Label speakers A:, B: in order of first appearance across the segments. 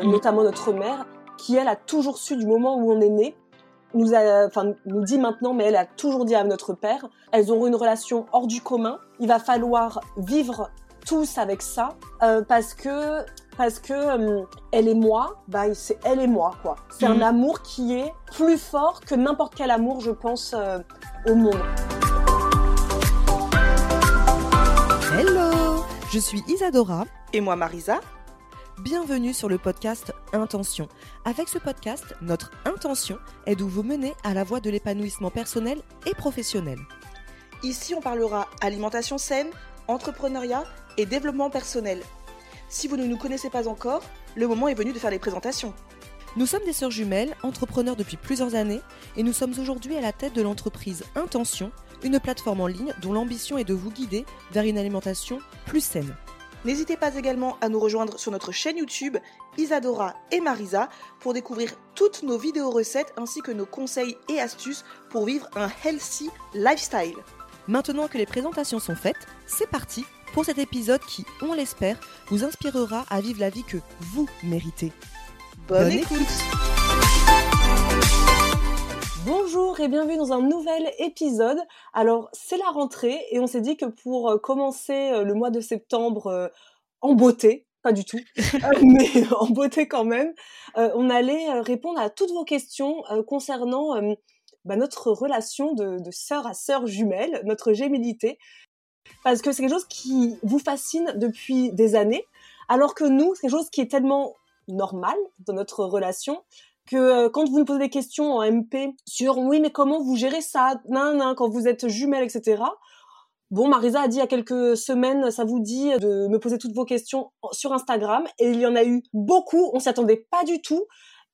A: Euh, notamment notre mère, qui elle a toujours su du moment où on est né, nous a, enfin, nous dit maintenant, mais elle a toujours dit à notre père, elles auront une relation hors du commun. Il va falloir vivre tous avec ça, euh, parce que parce que euh, elle et moi, bah c'est elle et moi quoi. C'est
B: Mhm.
A: un amour qui est plus fort que n'importe quel amour, je pense, euh, au monde.
B: Hello Je suis Isadora.
C: Et moi, Marisa
B: Bienvenue sur le podcast Intention. Avec ce podcast, notre intention est de vous mener à la voie de l'épanouissement personnel et professionnel.
C: Ici, on parlera alimentation saine, entrepreneuriat et développement personnel. Si vous ne nous connaissez pas encore, le moment est venu de faire les présentations.
B: Nous sommes des sœurs jumelles, entrepreneurs depuis plusieurs années, et nous sommes aujourd'hui à la tête de l'entreprise Intention, une plateforme en ligne dont l'ambition est de vous guider vers une alimentation plus saine.
C: N'hésitez pas également à nous rejoindre sur notre chaîne YouTube Isadora et Marisa pour découvrir toutes nos vidéos recettes ainsi que nos conseils et astuces pour vivre un healthy lifestyle.
B: Maintenant que les présentations sont faites, c'est parti pour cet épisode qui, on l'espère, vous inspirera à vivre la vie que vous méritez.
C: Bonne,
B: Bonne
C: écoute.
A: Bonjour et bienvenue dans un nouvel épisode. Alors c'est la rentrée et on s'est dit que pour euh, commencer euh, le mois de septembre euh, en beauté, pas du tout, mais en beauté quand même, euh, on allait répondre à toutes vos questions euh, concernant bah, notre relation de, de sœur à sœur jumelle, notre gémilité, parce que c'est quelque chose qui vous fascine depuis des années, alors que nous, c'est quelque chose qui est tellement normal dans notre relation que euh, quand vous nous posez des questions en MP sur oui mais comment vous gérez ça, nan, nan, quand vous êtes jumelles, etc. Bon, Marisa a dit il y a quelques semaines, ça vous dit de me poser toutes vos questions sur Instagram et il y en a eu beaucoup, on s'y attendait pas du tout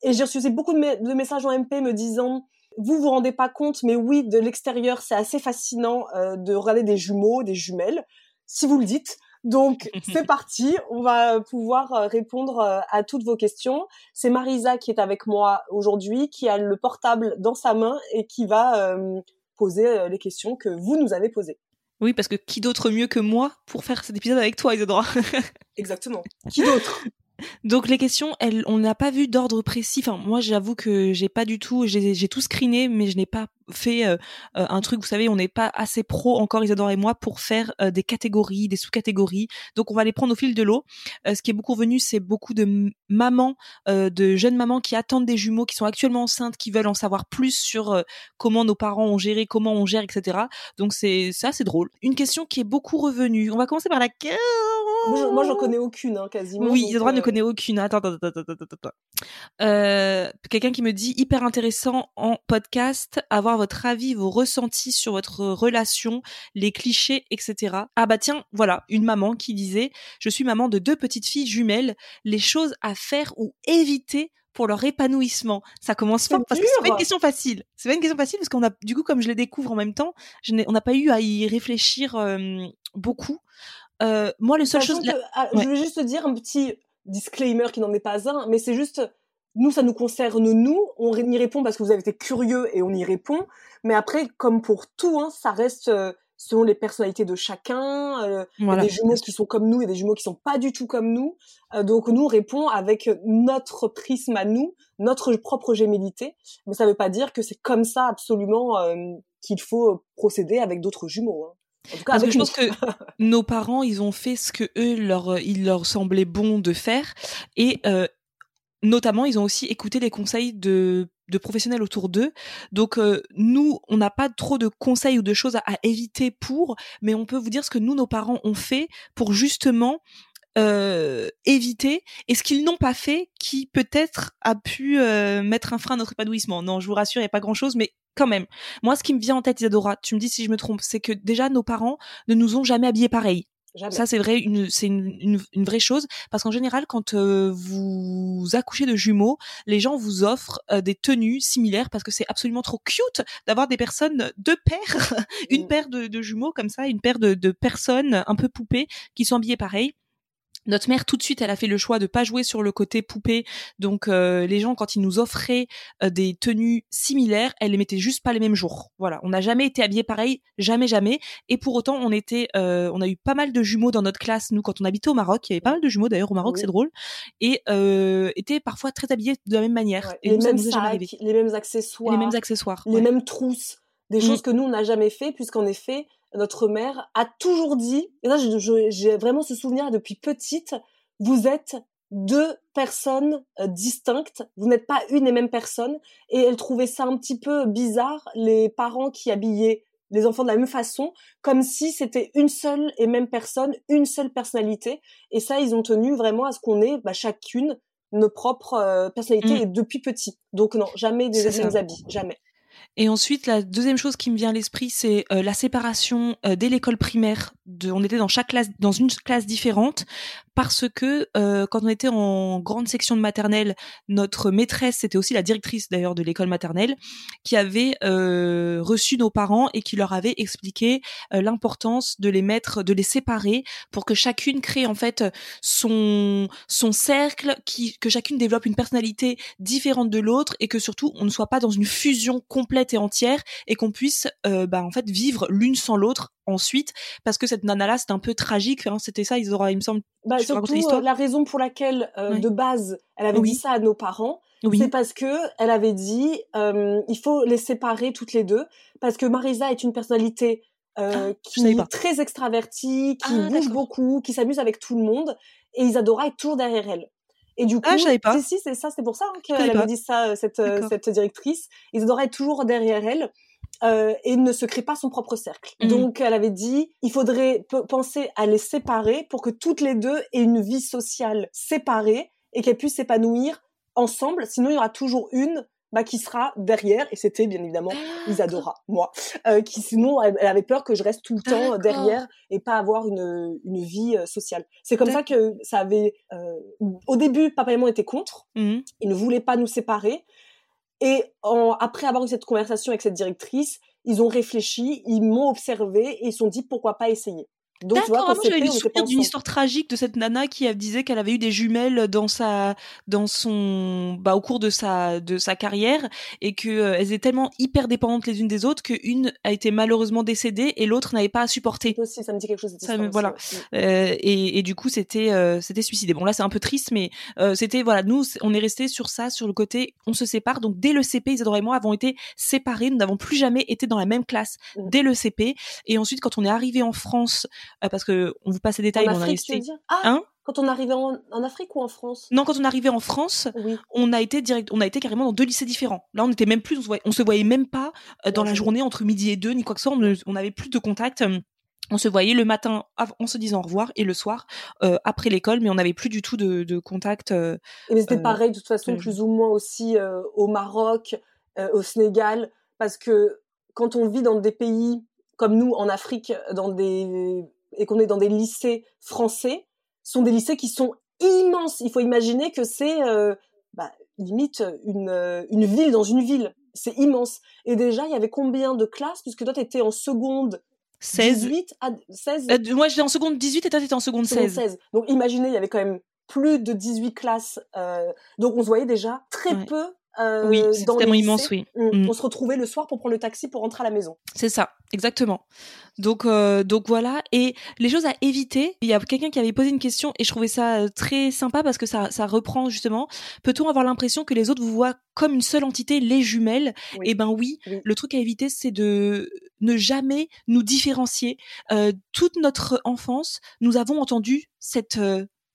A: et j'ai reçu beaucoup de, me- de messages en MP me disant vous vous rendez pas compte mais oui de l'extérieur c'est assez fascinant euh, de regarder des jumeaux, des jumelles si vous le dites. Donc c'est parti, on va pouvoir euh, répondre euh, à toutes vos questions. C'est Marisa qui est avec moi aujourd'hui, qui a le portable dans sa main et qui va euh, poser les questions que vous nous avez posées.
D: Oui, parce que qui d'autre mieux que moi pour faire cet épisode avec toi, Isadora
A: Exactement. Qui d'autre?
D: Donc les questions, elles, on n'a pas vu d'ordre précis. Enfin, moi, j'avoue que j'ai pas du tout, j'ai j'ai tout screené, mais je n'ai pas fait euh, euh, un truc. Vous savez, on n'est pas assez pro encore, Isadora et moi, pour faire euh, des catégories, des sous-catégories. Donc on va les prendre au fil de l'eau. Euh, ce qui est beaucoup revenu, c'est beaucoup de mamans, euh, de jeunes mamans qui attendent des jumeaux, qui sont actuellement enceintes, qui veulent en savoir plus sur euh, comment nos parents ont géré, comment on gère, etc. Donc c'est ça, c'est drôle. Une question qui est beaucoup revenue. On va commencer par la.
A: Moi, je- Moi, j'en connais aucune, hein, quasiment.
D: Oui, Isadora ne connaît aucune. Attends, attends, attends, attends, attends, attends. Euh, Quelqu'un qui me dit hyper intéressant en podcast, avoir votre avis, vos ressentis sur votre relation, les clichés, etc. Ah bah tiens, voilà, une maman qui disait, je suis maman de deux petites filles jumelles, les choses à faire ou éviter pour leur épanouissement. Ça commence fort parce que c'est pas une question facile. C'est pas une question facile parce qu'on a, du coup, comme je les découvre en même temps, je on n'a pas eu à y réfléchir euh, beaucoup. Euh, moi,
A: Sachant
D: choses.
A: que, ah,
D: Ouais.
A: Je vais juste dire un petit disclaimer qui n'en est pas un, mais c'est juste, nous, ça nous concerne nous, on y répond parce que vous avez été curieux et on y répond, mais après, comme pour tout, hein, ça reste euh, selon les personnalités de chacun, euh, il y a des jumeaux qui sont comme nous et des jumeaux qui sont pas du tout comme nous, Euh, donc nous, on répond avec notre prisme à nous, notre propre gémilité, mais ça veut pas dire que c'est comme ça absolument euh, qu'il faut procéder avec d'autres jumeaux. hein. En tout cas,
D: Parce que je pense que nos parents, ils ont fait ce que eux leur, il leur semblait bon de faire, et euh, notamment, ils ont aussi écouté les conseils de de professionnels autour d'eux. Donc euh, nous, on n'a pas trop de conseils ou de choses à, éviter pour, mais on peut vous dire ce que nous, nos parents, ont fait pour justement euh, éviter et ce qu'ils n'ont pas fait qui peut-être a pu euh, mettre un frein à notre épanouissement. Non, je vous rassure, il n'y a pas grand-chose, mais quand même. Moi, ce qui me vient en tête, Isadora, tu me dis si je me trompe, c'est que déjà nos parents ne nous ont jamais habillés pareil. Ça, c'est vrai, une, c'est une, une, vraie chose, parce qu'en général, quand euh, vous accouchez de jumeaux, les gens vous offrent euh, des tenues similaires, parce que c'est absolument trop cute d'avoir des personnes, deux paires, une mmh. paire de, de, jumeaux comme ça, une paire de, de personnes un peu poupées qui sont habillées pareil. Notre mère, tout de suite, elle a fait le choix de pas jouer sur le côté poupée. Donc, euh, les gens, quand ils nous offraient euh, des tenues similaires, elle les mettait juste pas les mêmes jours. Voilà, on n'a jamais été habillés pareil, jamais, jamais. Et pour autant, on était, euh, on a eu pas mal de jumeaux dans notre classe. Nous, quand on habitait au Maroc, il y avait pas mal de jumeaux d'ailleurs au Maroc, c'est drôle, et étaient parfois très habillés de la même manière.
A: et les, mêmes sacs, les mêmes accessoires,
D: les mêmes accessoires,
A: les mêmes trousses, des choses mm. que nous on n'a jamais fait, puisqu'en effet, notre mère a toujours dit, et là j'ai vraiment ce souvenir depuis petite, vous êtes deux personnes euh, distinctes, vous n'êtes pas une et même personne, et elle trouvait ça un petit peu bizarre, les parents qui habillaient les enfants de la même façon, comme si c'était une seule et même personne, une seule personnalité, et ça ils ont tenu vraiment à ce qu'on ait bah, chacune nos propres euh, personnalités mmh. et depuis petit. Donc non, jamais des mêmes habits, jamais.
D: Et ensuite, la deuxième chose qui me vient à l'esprit, c'est euh, la séparation euh, dès l'école primaire. De, on était dans chaque classe, dans une classe différente, parce que euh, quand on était en grande section de maternelle, notre maîtresse, c'était aussi la directrice d'ailleurs de l'école maternelle, qui avait euh, reçu nos parents et qui leur avait expliqué l'importance de les mettre, de les séparer pour que chacune crée en fait son son cercle, qui que chacune développe une personnalité différente de l'autre et que surtout on ne soit pas dans une fusion complète et entière et qu'on puisse bah en fait vivre l'une sans l'autre ensuite. Parce que cette nana là c'était un peu tragique hein, c'était ça ils auraient il me semble.
A: Bah, surtout euh, la raison pour laquelle euh, de base elle avait dit ça à nos parents c'est parce que elle avait dit euh, il faut les séparer toutes les deux parce que Marisa est une personnalité ah, qui est très extravertie qui ah, bouge beaucoup qui s'amuse avec tout le monde et Isadora est toujours derrière elle et du ah, coup,
D: ah, je savais pas.
A: si, si, c'est ça, c'est pour ça hein, qu'elle avait dit ça, cette, cette directrice. Isadora est toujours derrière elle euh, et ne se crée pas son propre cercle. Mmh. Donc elle avait dit, il faudrait penser à les séparer pour que toutes les deux aient une vie sociale séparée et qu'elles puissent s'épanouir ensemble. Sinon, il y aura toujours une bah, qui sera derrière, et c'était bien évidemment Isadora, moi, euh, qui sinon elle, avait peur que je reste tout le temps derrière et pas avoir une, une vie euh, sociale. C'est comme ça que ça avait, euh, au début, papa et moi étaient contre, mmh. ils ne voulaient pas nous séparer, et après avoir eu cette conversation avec cette directrice, ils ont réfléchi, ils m'ont observé et ils se sont dit pourquoi pas essayer?
D: D'accord, moi j'avais souvenir d'une histoire tragique de cette nana qui disait qu'elle avait eu des jumelles dans sa, dans son, bah au cours de sa, de sa carrière et que euh, elles étaient tellement hyper dépendantes les unes des autres qu'une a été malheureusement décédée et l'autre n'avait pas à supporter.
A: Aussi, ça me dit quelque chose.
D: Ça, voilà. Euh, et, et du coup c'était, euh, c'était suicidé. Bon là c'est un peu triste, mais euh, c'était voilà, nous on est resté sur ça, sur le côté on se sépare. Donc dès le CP, Isadora et moi avons été séparés. Nous n'avons plus jamais été dans la même classe mmh. dès le CP. Et ensuite quand on est arrivé en France parce que on vous passe les détails.
A: En on Afrique, a ah, hein? quand on arrivait en, en, Afrique ou en France?
D: Non, quand on arrivait en France, on a été direct, on a été carrément dans deux lycées différents. Là, on était même plus, on se voyait, on se voyait même pas euh, dans la journée entre midi et deux ni quoi que ce soit. On n'avait plus de contact. On se voyait le matin en se disant au revoir et le soir euh, après l'école, mais on n'avait plus du tout de, de contact. Euh,
A: et c'était pareil de toute façon, plus ou moins aussi au Maroc, au Sénégal, parce que quand on vit dans des pays comme nous en Afrique, dans des et qu'on est dans des lycées français, sont des lycées qui sont immenses. Il faut imaginer que c'est euh, bah, limite une, euh, une ville dans une ville. C'est immense. Et déjà, il y avait combien de classes? Puisque toi, tu étais en seconde 16. 18 à 16
D: euh, Moi, j'étais en seconde 18 et toi, tu étais en seconde 16. 16.
A: Donc, imaginez, il y avait quand même plus de 18 classes. Euh, donc, on se voyait déjà très peu
D: euh, oui, c'est tellement immense, oui.
A: Mm. On, se retrouvait le soir pour prendre le taxi pour rentrer à la maison.
D: C'est ça, exactement. Donc, euh, donc voilà. Et les choses à éviter. Il y a quelqu'un qui avait posé une question et je trouvais ça euh, très sympa parce que ça, ça reprend justement. Peut-on avoir l'impression que les autres vous voient comme une seule entité, les jumelles? Eh ben oui, Le truc à éviter, c'est de ne jamais nous différencier. Euh, toute notre enfance, nous avons entendu cette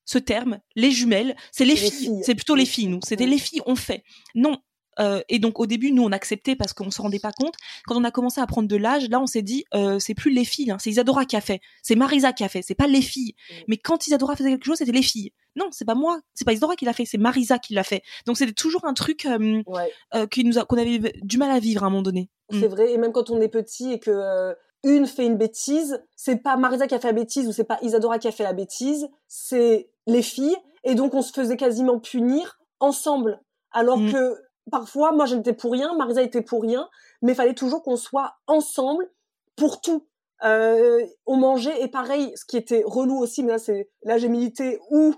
D: ce terme, les jumelles, c'est les, filles, c'est plutôt les filles, nous. C'était les filles, on fait. Non, euh, et donc au début, nous on acceptait parce qu'on se rendait pas compte. Quand on a commencé à prendre de l'âge, là on s'est dit euh, c'est plus les filles, hein, c'est Isadora qui a fait, c'est Marisa qui a fait, c'est pas les filles.
A: Mm.
D: Mais quand Isadora faisait quelque chose, c'était les filles. Non, c'est pas moi, c'est pas Isadora qui l'a fait, c'est Marisa qui l'a fait. Donc c'était toujours un truc euh,
A: Ouais.
D: qui nous a, qu'on avait du mal à vivre à un moment donné. Mm.
A: C'est vrai, et même quand on est petit et que une fait une bêtise, c'est pas Marisa qui a fait la bêtise ou c'est pas Isadora qui a fait la bêtise, c'est les filles, et donc on se faisait quasiment punir ensemble. Alors
D: Mm.
A: que parfois, moi j'étais pour rien, Marisa était pour rien, mais il fallait toujours qu'on soit ensemble pour tout. Euh, on mangeait et pareil, ce qui était relou aussi, mais là c'est là j'ai milité où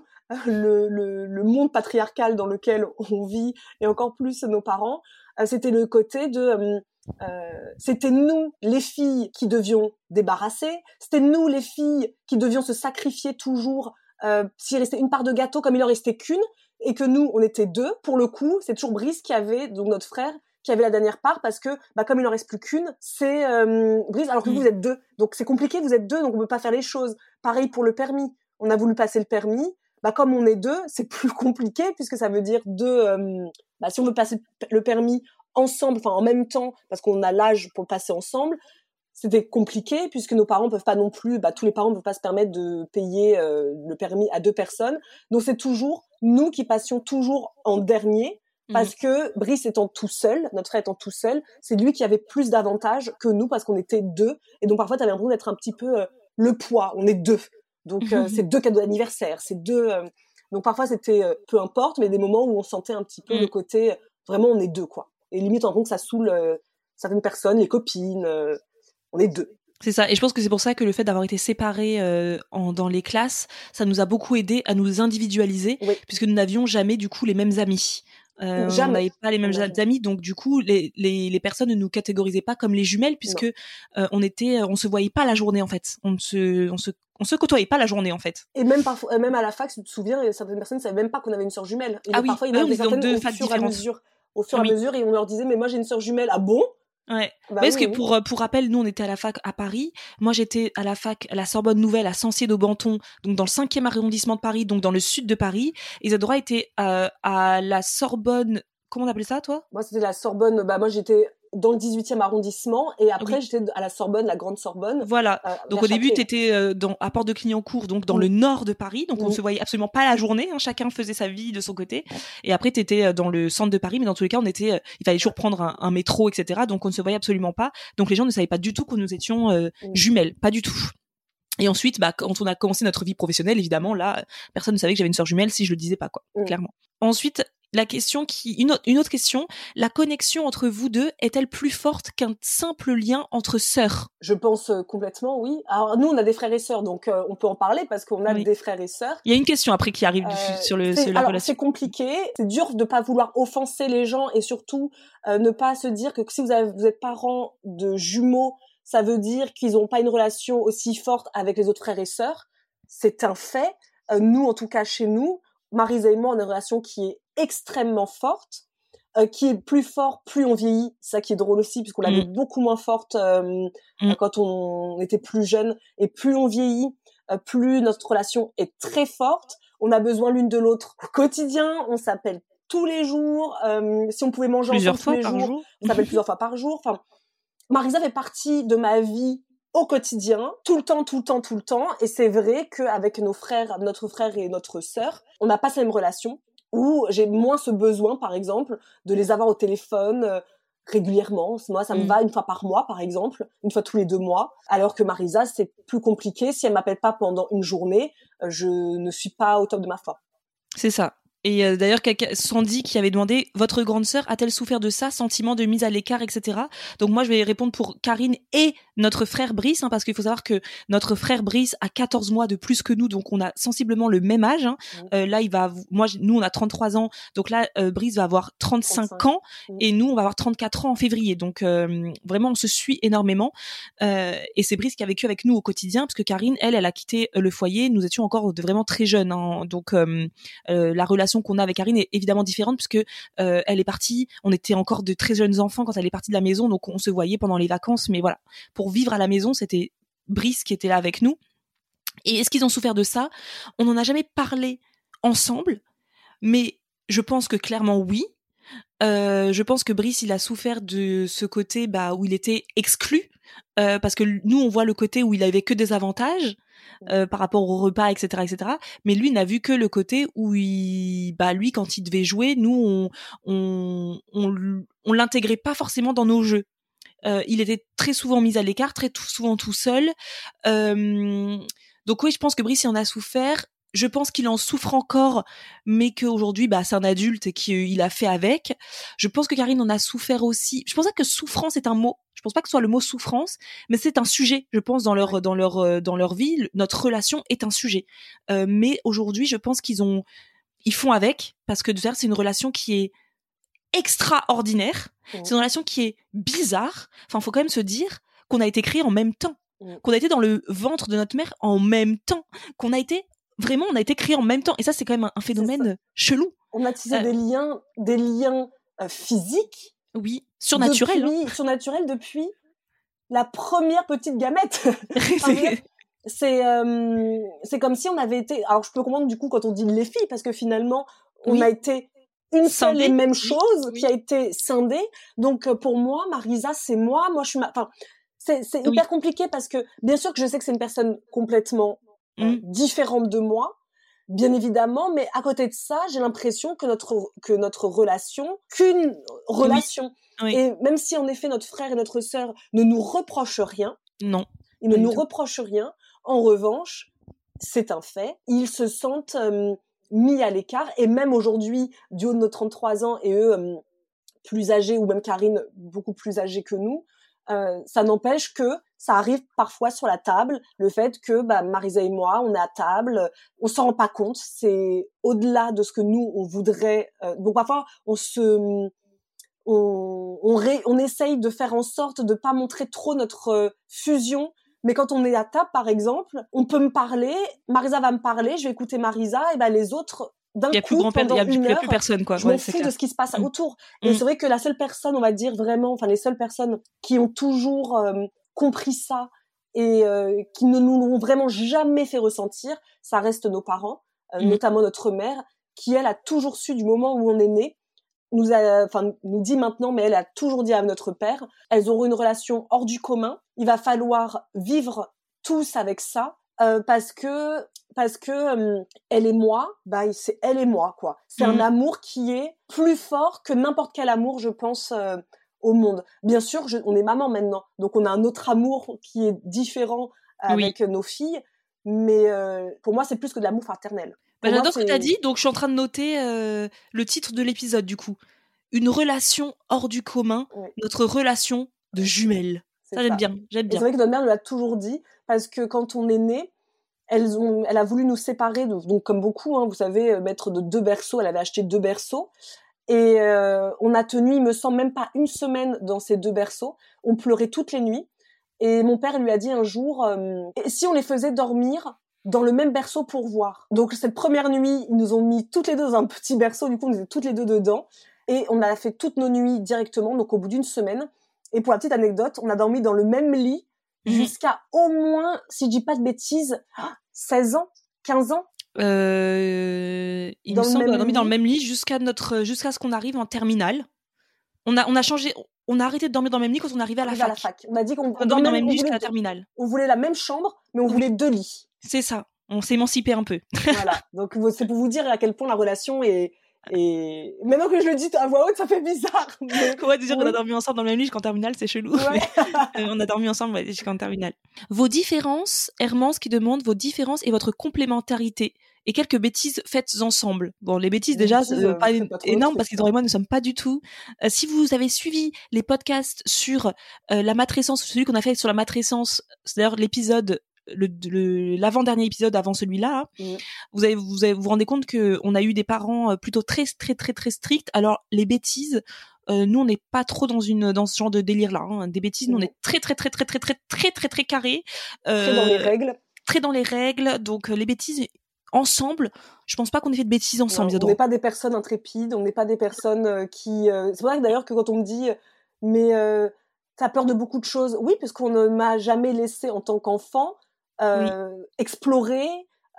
A: le, le, le monde patriarcal dans lequel on vit et encore plus nos parents, euh, c'était le côté de euh, euh, c'était nous les filles qui devions débarrasser, c'était nous les filles qui devions se sacrifier toujours euh, s'il restait une part de gâteau comme il en restait qu'une et que nous on était deux. Pour le coup, c'est toujours Brice qui avait donc notre frère qui avait la dernière part parce que bah comme il en reste plus qu'une, c'est euh, Brice alors que vous,
D: Mm.
A: vous êtes deux. Donc c'est compliqué, vous êtes deux donc on peut pas faire les choses. Pareil pour le permis. On a voulu passer le permis, bah comme on est deux, c'est plus compliqué puisque ça veut dire deux euh, bah si on veut passer le permis ensemble, enfin en même temps parce qu'on a l'âge pour le passer ensemble, c'était compliqué puisque nos parents peuvent pas non plus, bah, tous les parents ne peuvent pas se permettre de payer euh, le permis à deux personnes. Donc c'est toujours nous qui passions toujours en dernier parce que Brice étant tout seul, notre frère étant tout seul, c'est lui qui avait plus d'avantages que nous parce qu'on était deux. Et donc parfois tu avais l'impression d'être un petit peu euh, le poids. On est deux, donc euh, c'est deux cadeaux d'anniversaire, c'est deux. euh, donc parfois c'était euh, peu importe, mais des moments où on sentait un petit peu
D: Mm.
A: le côté euh, vraiment on est deux quoi. Et limite on rend que ça saoule euh, certaines personnes, les copines. euh, on est deux.
D: C'est ça, et je pense que c'est pour ça que le fait d'avoir été séparés euh, en, dans les classes, ça nous a beaucoup aidé à nous individualiser,
A: Oui.
D: puisque nous n'avions jamais du coup les mêmes amis. Euh,
A: Jamais.
D: On n'avait pas les mêmes
A: Jamais.
D: amis, donc du coup les, les, les personnes ne nous catégorisaient pas comme les jumelles, puisque euh, on était, on se voyait pas la journée en fait, on se, on se, on se côtoyait pas la journée en fait.
A: Et même parfois, même à la fac, tu te souviens, y certaines personnes ne savaient même pas qu'on avait une sœur jumelle. Et
D: Ah oui,
A: parfois, il y
D: ah
A: en
D: oui,
A: avait certaines
D: deux facs différentes.
A: Au fur
D: Oui.
A: et à mesure, et on leur disait, mais moi j'ai une sœur jumelle. Ah bon?
D: Ouais.
A: Bah
D: Parce
A: oui,
D: que
A: oui.
D: pour euh, pour rappel, nous on était à la fac à Paris. Moi j'étais à la fac à la Sorbonne Nouvelle à Sancier d'Aubenton, donc dans le 5e arrondissement de Paris, donc dans le sud de Paris. Isadora était euh, à la Sorbonne. Comment on appelait ça, toi?
A: Moi, c'était la Sorbonne. Bah, moi, j'étais dans le 18e arrondissement. Et après,
D: Oui.
A: j'étais à la Sorbonne, la Grande Sorbonne.
D: Voilà.
A: euh,
D: Donc au début, tu étais dans à Porte de Clignancourt, donc dans le nord de Paris, donc on
A: Mm.
D: se voyait absolument pas la journée. hein, chacun faisait sa vie de son côté. Et après, tu étais dans le centre de Paris, mais dans tous les cas, on était, euh, il fallait toujours prendre un, un métro, etc. Donc on ne se voyait absolument pas. Donc les gens ne savaient pas du tout que nous étions euh, jumelles, pas du tout. Et ensuite, bah, quand on a commencé notre vie professionnelle, évidemment, là, euh, personne ne savait que j'avais une sœur jumelle si je le disais pas, quoi, clairement. Ensuite, la question qui, une autre, une autre question, la connexion entre vous deux est-elle plus forte qu'un simple lien entre sœurs?
A: Je pense euh, complètement, oui. Alors, nous, on a des frères et sœurs, donc euh, on peut en parler parce qu'on a
D: Oui.
A: des frères et sœurs.
D: Il y a une question après qui arrive
A: Euh,
D: sur le sur la
A: alors,
D: relation.
A: C'est compliqué, c'est dur de pas vouloir offenser les gens et surtout euh, ne pas se dire que si vous, avez, vous êtes parents de jumeaux, ça veut dire qu'ils n'ont pas une relation aussi forte avec les autres frères et sœurs. C'est un fait. Euh, nous, en tout cas chez nous, Marisa et moi, on a une relation qui est extrêmement forte, euh, qui est plus fort plus on vieillit. Ça qui est drôle aussi, puisqu'on l'avait beaucoup moins forte euh,
D: Mm.
A: quand on était plus jeune. Et plus on vieillit, euh, plus notre relation est très forte. On a besoin l'une de l'autre au quotidien. On s'appelle tous les jours. Euh, si on pouvait manger
D: Plusieurs
A: ensemble
D: fois
A: tous les
D: par
A: jours,
D: jour.
A: on s'appelle plusieurs fois par jour. Enfin, Marisa fait partie de ma vie au quotidien, tout le temps, tout le temps, tout le temps. Et c'est vrai qu'avec nos frères, notre frère et notre sœur, on n'a pas cette même relation où j'ai moins ce besoin, par exemple, de les avoir au téléphone euh, régulièrement. Moi, ça me
D: Mm.
A: va une fois par mois, par exemple, une fois tous les deux mois. Alors que Marisa, c'est plus compliqué. Si elle m'appelle pas pendant une journée, euh, je ne suis pas au top de ma forme.
D: C'est ça. Et euh, d'ailleurs, Sandy qui avait demandé Votre grande sœur a-t-elle souffert de ça Sentiment de mise à l'écart, etc. Donc, moi, je vais répondre pour Karine et notre frère Brice, hein, parce qu'il faut savoir que notre frère Brice a 14 mois de plus que nous, donc on a sensiblement le même âge. hein.
A: Mhm.
D: Euh, là, il va, moi, nous, on a 33 ans, donc là, euh, Brice va avoir 35,
A: 35.
D: ans,
A: Mhm.
D: et nous, on va avoir 34 ans en février. Donc, euh, vraiment, on se suit énormément. Euh, et c'est Brice qui a vécu avec nous au quotidien, parce que Karine, elle, elle a quitté euh, le foyer. Nous étions encore vraiment très jeunes, hein. donc. la relation qu'on a avec Karine est évidemment différente puisque euh, elle est partie, on était encore de très jeunes enfants quand elle est partie de la maison, donc on se voyait pendant les vacances, mais voilà, pour vivre à la maison, c'était Brice qui était là avec nous. Et est-ce qu'ils ont souffert de ça? On n'en a jamais parlé ensemble, mais je pense que clairement oui. Euh, je pense que Brice, il a souffert de ce côté bah, où il était exclu, euh, parce que nous, on voit le côté où il avait que des avantages euh, par rapport au repas, etc., etc. Mais lui n'a vu que le côté où il, bah, lui, quand il devait jouer, nous, on, on, on, l'intégrait pas forcément dans nos jeux. Euh, il était très souvent mis à l'écart, très souvent tout seul. Euh, donc oui, je pense que Brice il en a souffert. Je pense qu'il en souffre encore, mais qu'aujourd'hui, bah, c'est un adulte et qu'il a fait avec. Je pense que Karine en a souffert aussi. Je pense pas que souffrance est un mot. Je pense pas que ce soit le mot souffrance, mais c'est un sujet. Je pense dans leur dans leur euh, dans leur vie, notre relation est un sujet. Euh, mais aujourd'hui, je pense qu'ils ont ils font avec parce que de faire c'est une relation qui est extraordinaire. C'est une relation qui est bizarre. Enfin, faut quand même se dire qu'on a été créé en même temps, qu'on a été dans le ventre de notre mère en même temps, qu'on a été vraiment, on a été créé en même temps. Et ça, c'est quand même un, phénomène chelou.
A: On a tissé des liens, des liens euh, physiques.
D: Oui, surnaturels.
A: Depuis, hein. Surnaturels depuis la première petite gamète. c'est euh, c'est comme si on avait été. Alors, je peux comprendre du coup quand on dit les filles, parce que finalement, on a été une seule et même chose qui a été scindée. Donc euh, pour moi, Marisa, c'est moi. Moi, je suis. Ma... Enfin, c'est c'est hyper compliqué parce que bien sûr que je sais que c'est une personne complètement euh, mmh. différente de moi, bien évidemment, mais à côté de ça, j'ai l'impression que notre que notre relation, qu'une relation, et même si en effet notre frère et notre sœur ne nous reprochent rien,
D: non,
A: ils ne nous reprochent rien. En revanche, c'est un fait, ils se sentent euh, mis à l'écart. Et même aujourd'hui, du haut de nos 33 ans et eux euh, plus âgés, ou même Karine beaucoup plus âgée que nous, euh, ça n'empêche que ça arrive parfois sur la table, le fait que bah, Marisa et moi, on est à table, on s'en rend pas compte, c'est au-delà de ce que nous, on voudrait. Euh, donc parfois, on se... On, on, on essaye de faire en sorte de pas montrer trop notre euh, fusion mais quand on est à table, par exemple, on peut me parler, Marisa va me parler, je vais écouter Marisa, et ben les autres d'un coup,
D: plus
A: pendant
D: il y a, plus personne quoi.
A: Je m'en fous de ce qui se passe mm. autour. Et mm. c'est vrai que la seule personne, on va dire vraiment, enfin les seules personnes qui ont toujours euh, compris ça et euh, qui ne nous l'ont vraiment jamais fait ressentir, ça reste nos parents, euh, mm. notamment notre mère, qui elle a toujours su du moment où on est né nous a, enfin, nous dit maintenant, mais elle a toujours dit à notre père, elles auront une relation hors du commun. Il va falloir vivre tous avec ça, euh, parce que parce que euh, elle et moi, bah c'est elle et moi quoi. C'est un mmh. amour qui est plus fort que n'importe quel amour, je pense, euh, au monde. Bien sûr, je, on est maman maintenant, donc on a un autre amour qui est différent avec nos filles, mais pour moi c'est plus que de l'amour fraternel.
D: Bah, J'adore ce que tu as dit, donc je suis en train de noter euh, le titre de l'épisode du coup. Une relation hors du commun, notre relation de jumelles. Ça, j'aime bien, j'aime bien.
A: C'est vrai que notre mère nous l'a toujours dit, parce que quand on est né, elles ont, elle a voulu nous séparer, donc comme beaucoup, hein, vous savez, euh, mettre de deux berceaux, elle avait acheté deux berceaux, et euh, on a tenu, il me semble, même pas une semaine dans ces deux berceaux. On pleurait toutes les nuits. Et mon père lui a dit un jour, et si on les faisait dormir dans le même berceau pour voir? Donc cette première nuit, ils nous ont mis toutes les deux dans un petit berceau, du coup on était toutes les deux dedans, et on a fait toutes nos nuits directement, donc au bout d'une semaine. Et pour la petite anecdote, on a dormi dans le même lit mhm. jusqu'à au moins, si je dis pas de bêtises, 16 ans, 15 ans.
D: Euh, il me semble qu'on a dormi dans le même lit jusqu'à notre, jusqu'à ce qu'on arrive en terminale. On a, on a changé, on a arrêté de dormir dans le même lit quand on arrivait à la, fac. À la fac.
A: On a dit qu'on
D: dormait dans le même lit jusqu'à la terminale.
A: On voulait la même chambre, mais on voulait deux lits.
D: C'est ça. On s'est émancipé un peu.
A: voilà. Donc c'est pour vous dire à quel point la relation est et maintenant que je le dis à voix haute, ça fait bizarre.
D: Mais... Comment dire qu'on a dormi ensemble dans le même lit jusqu'en terminale, c'est chelou. Euh, on a dormi ensemble jusqu'en terminale. Vos différences, Hermance qui demande vos différences et votre complémentarité et quelques bêtises faites ensemble. Bon, les bêtises déjà, euh, pas, énormes parce qu'Idor et moi ne sommes pas du tout. Euh, si vous avez suivi les podcasts sur la matrescence, celui qu'on a fait sur la matrescence, c'est d'ailleurs l'épisode le l'avant-dernier épisode avant celui-là, mmh. vous avez vous vous, rendez compte que on a eu des parents euh, plutôt très très très très stricts. Alors les bêtises, euh, nous on n'est pas trop dans une dans ce genre de délire là. Hein. Des bêtises, nous on est très très très très très très très très très carré.
A: très dans les euh, règles.
D: Très dans les règles. Donc les bêtises ensemble, je pense pas qu'on ait fait de bêtises ensemble.
A: on n'est pas des personnes intrépides, on n'est pas des personnes qui. C'est vrai d'ailleurs que quand on me dit mais t'as peur de beaucoup de choses. Oui, puisqu'on ne m'a jamais laissé en tant qu'enfant euh, explorer,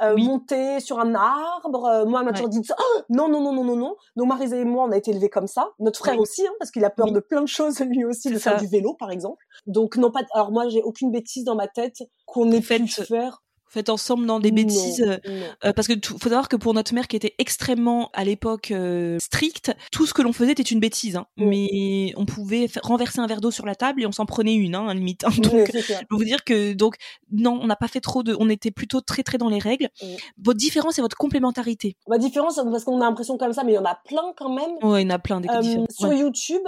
A: euh,
D: Oui.
A: monter sur un arbre. Euh, moi, elle m'a
D: Ouais.
A: toujours dit ça. Oh non, non, non, non, non, non. Donc Marisa et moi, on a été élevés comme ça. Notre frère
D: Oui.
A: aussi, hein, parce qu'il a peur
D: Oui.
A: de plein de choses lui aussi, de faire du vélo, par exemple. Donc non pas. Alors moi, j'ai aucune bêtise dans ma tête qu'on ait pu
D: Faites-
A: faire.
D: Faites ensemble dans des
A: Non,
D: bêtises. euh,
A: non.
D: euh, parce que tout- faut savoir que pour notre mère qui était extrêmement à l'époque euh, stricte, tout ce que l'on faisait était une bêtise. Hein.
A: Mm.
D: Mais on pouvait renverser un verre d'eau sur la table et on s'en prenait une, hein, limite. hein. Donc,
A: clair.
D: je peux vous dire que donc non, on n'a pas fait trop de, on était plutôt très très dans les règles.
A: Mm.
D: Votre différence c'est votre complémentarité.
A: Ma différence, parce qu'on a l'impression comme ça, mais il y en a plein quand même.
D: Ouais, il y en a plein des différences.
A: sur
D: Ouais.
A: YouTube,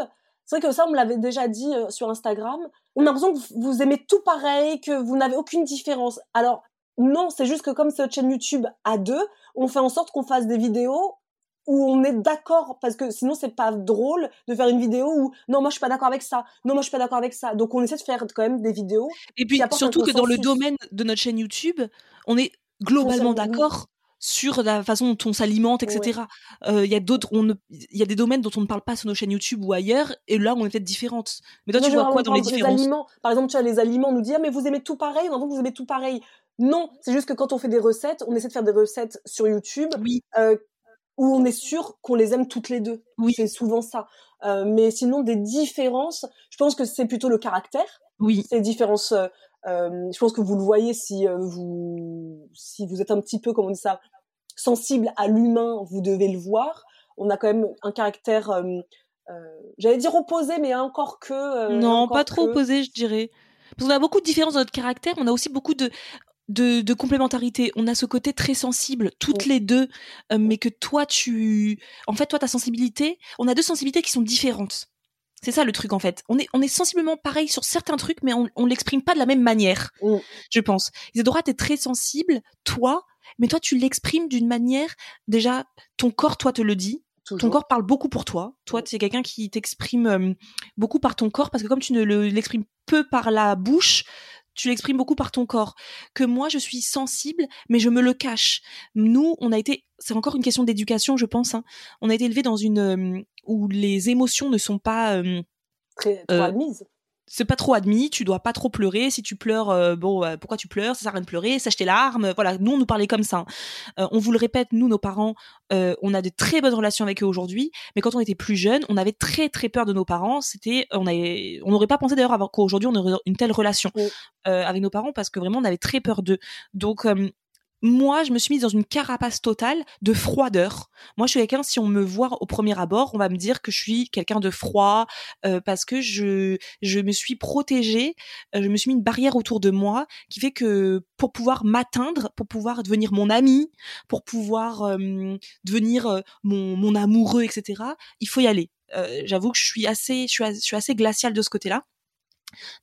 A: c'est vrai que ça, on me l'avait déjà dit euh, sur Instagram. On a l'impression que vous aimez tout pareil, que vous n'avez aucune différence. Alors, non, c'est juste que comme c'est notre chaîne YouTube à deux, on fait en sorte qu'on fasse des vidéos où on est d'accord, parce que sinon c'est pas drôle de faire une vidéo où non moi je suis pas d'accord avec ça, non moi je suis pas d'accord avec ça. Donc on essaie de faire quand même des vidéos.
D: Et puis surtout que dans le domaine de notre chaîne YouTube, on est globalement d'accord sur la façon dont on s'alimente, etc. Euh, Il y a d'autres, on il y a des domaines dont on ne parle pas sur nos chaînes YouTube ou ailleurs, et là on est peut-être différentes. Mais toi, tu vois quoi dans les différences?
A: aliments. Par exemple, tu as les aliments, on nous dit ah mais vous aimez tout pareil, on a l'impression que vous aimez tout pareil. Non, c'est juste que quand on fait des recettes, on essaie de faire des recettes sur YouTube
D: Oui,
A: euh, où on est sûr qu'on les aime toutes les deux.
D: Oui.
A: C'est souvent ça. Euh, mais sinon, des différences, je pense que c'est plutôt le caractère.
D: oui,
A: Ces différences, je pense que vous le voyez si euh, vous si vous êtes un petit peu, comment on dit ça, sensible à l'humain, vous devez le voir. On a quand même un caractère, euh, euh, j'allais dire opposé, mais encore que. euh,
D: non,
A: encore
D: pas trop
A: que.
D: opposé, je dirais. Parce qu'on a beaucoup de différences dans notre caractère, on a aussi beaucoup de de, de complémentarité. On a ce côté très sensible, toutes les deux, euh, mais que toi, tu, en fait, toi, ta sensibilité, on a deux sensibilités qui sont différentes. C'est ça le truc en fait. On est on est sensiblement pareil sur certains trucs, mais on on l'exprime pas de la même manière.
A: Mm.
D: Je pense. Isadora, t'es très sensible, toi, mais toi, tu l'exprimes d'une manière. Déjà, ton corps, toi, te le dit. Ton corps parle beaucoup pour toi. Toi, tu es quelqu'un qui t'exprime euh, beaucoup par ton corps parce que comme tu ne le- l'exprimes peu par la bouche, tu l'exprimes beaucoup par ton corps. Que moi, je suis sensible, mais je me le cache. Nous, on a été, c'est encore une question d'éducation, je pense. hein. On a été élevés dans une euh, où les émotions ne sont pas euh,
A: très, trop
D: euh,
A: admise.
D: c'est pas trop admis, tu dois pas trop pleurer. Si tu pleures, euh, bon, euh, pourquoi tu pleures? Ça sert à rien de pleurer, sèche tes larmes. Voilà, nous on nous parlait comme ça. Euh, on vous le répète, nous nos parents, on a de très bonnes relations avec eux aujourd'hui, mais quand on était plus jeunes, on avait très très peur de nos parents. C'était, on avait, on n'aurait pas pensé d'ailleurs qu'aujourd'hui on aurait une telle relation
A: Oui.
D: avec nos parents parce que vraiment on avait très peur d'eux. Donc moi, je me suis mise dans une carapace totale de froideur. Moi, je suis quelqu'un, si on me voit au premier abord, on va me dire que je suis quelqu'un de froid, euh, parce que je, je me suis protégée, euh, je me suis mis une barrière autour de moi qui fait que pour pouvoir m'atteindre, pour pouvoir devenir mon ami, pour pouvoir euh, devenir euh, mon, mon amoureux, etc., il faut y aller. Euh, J'avoue que je suis assez, je suis, je suis assez glaciale de ce côté-là.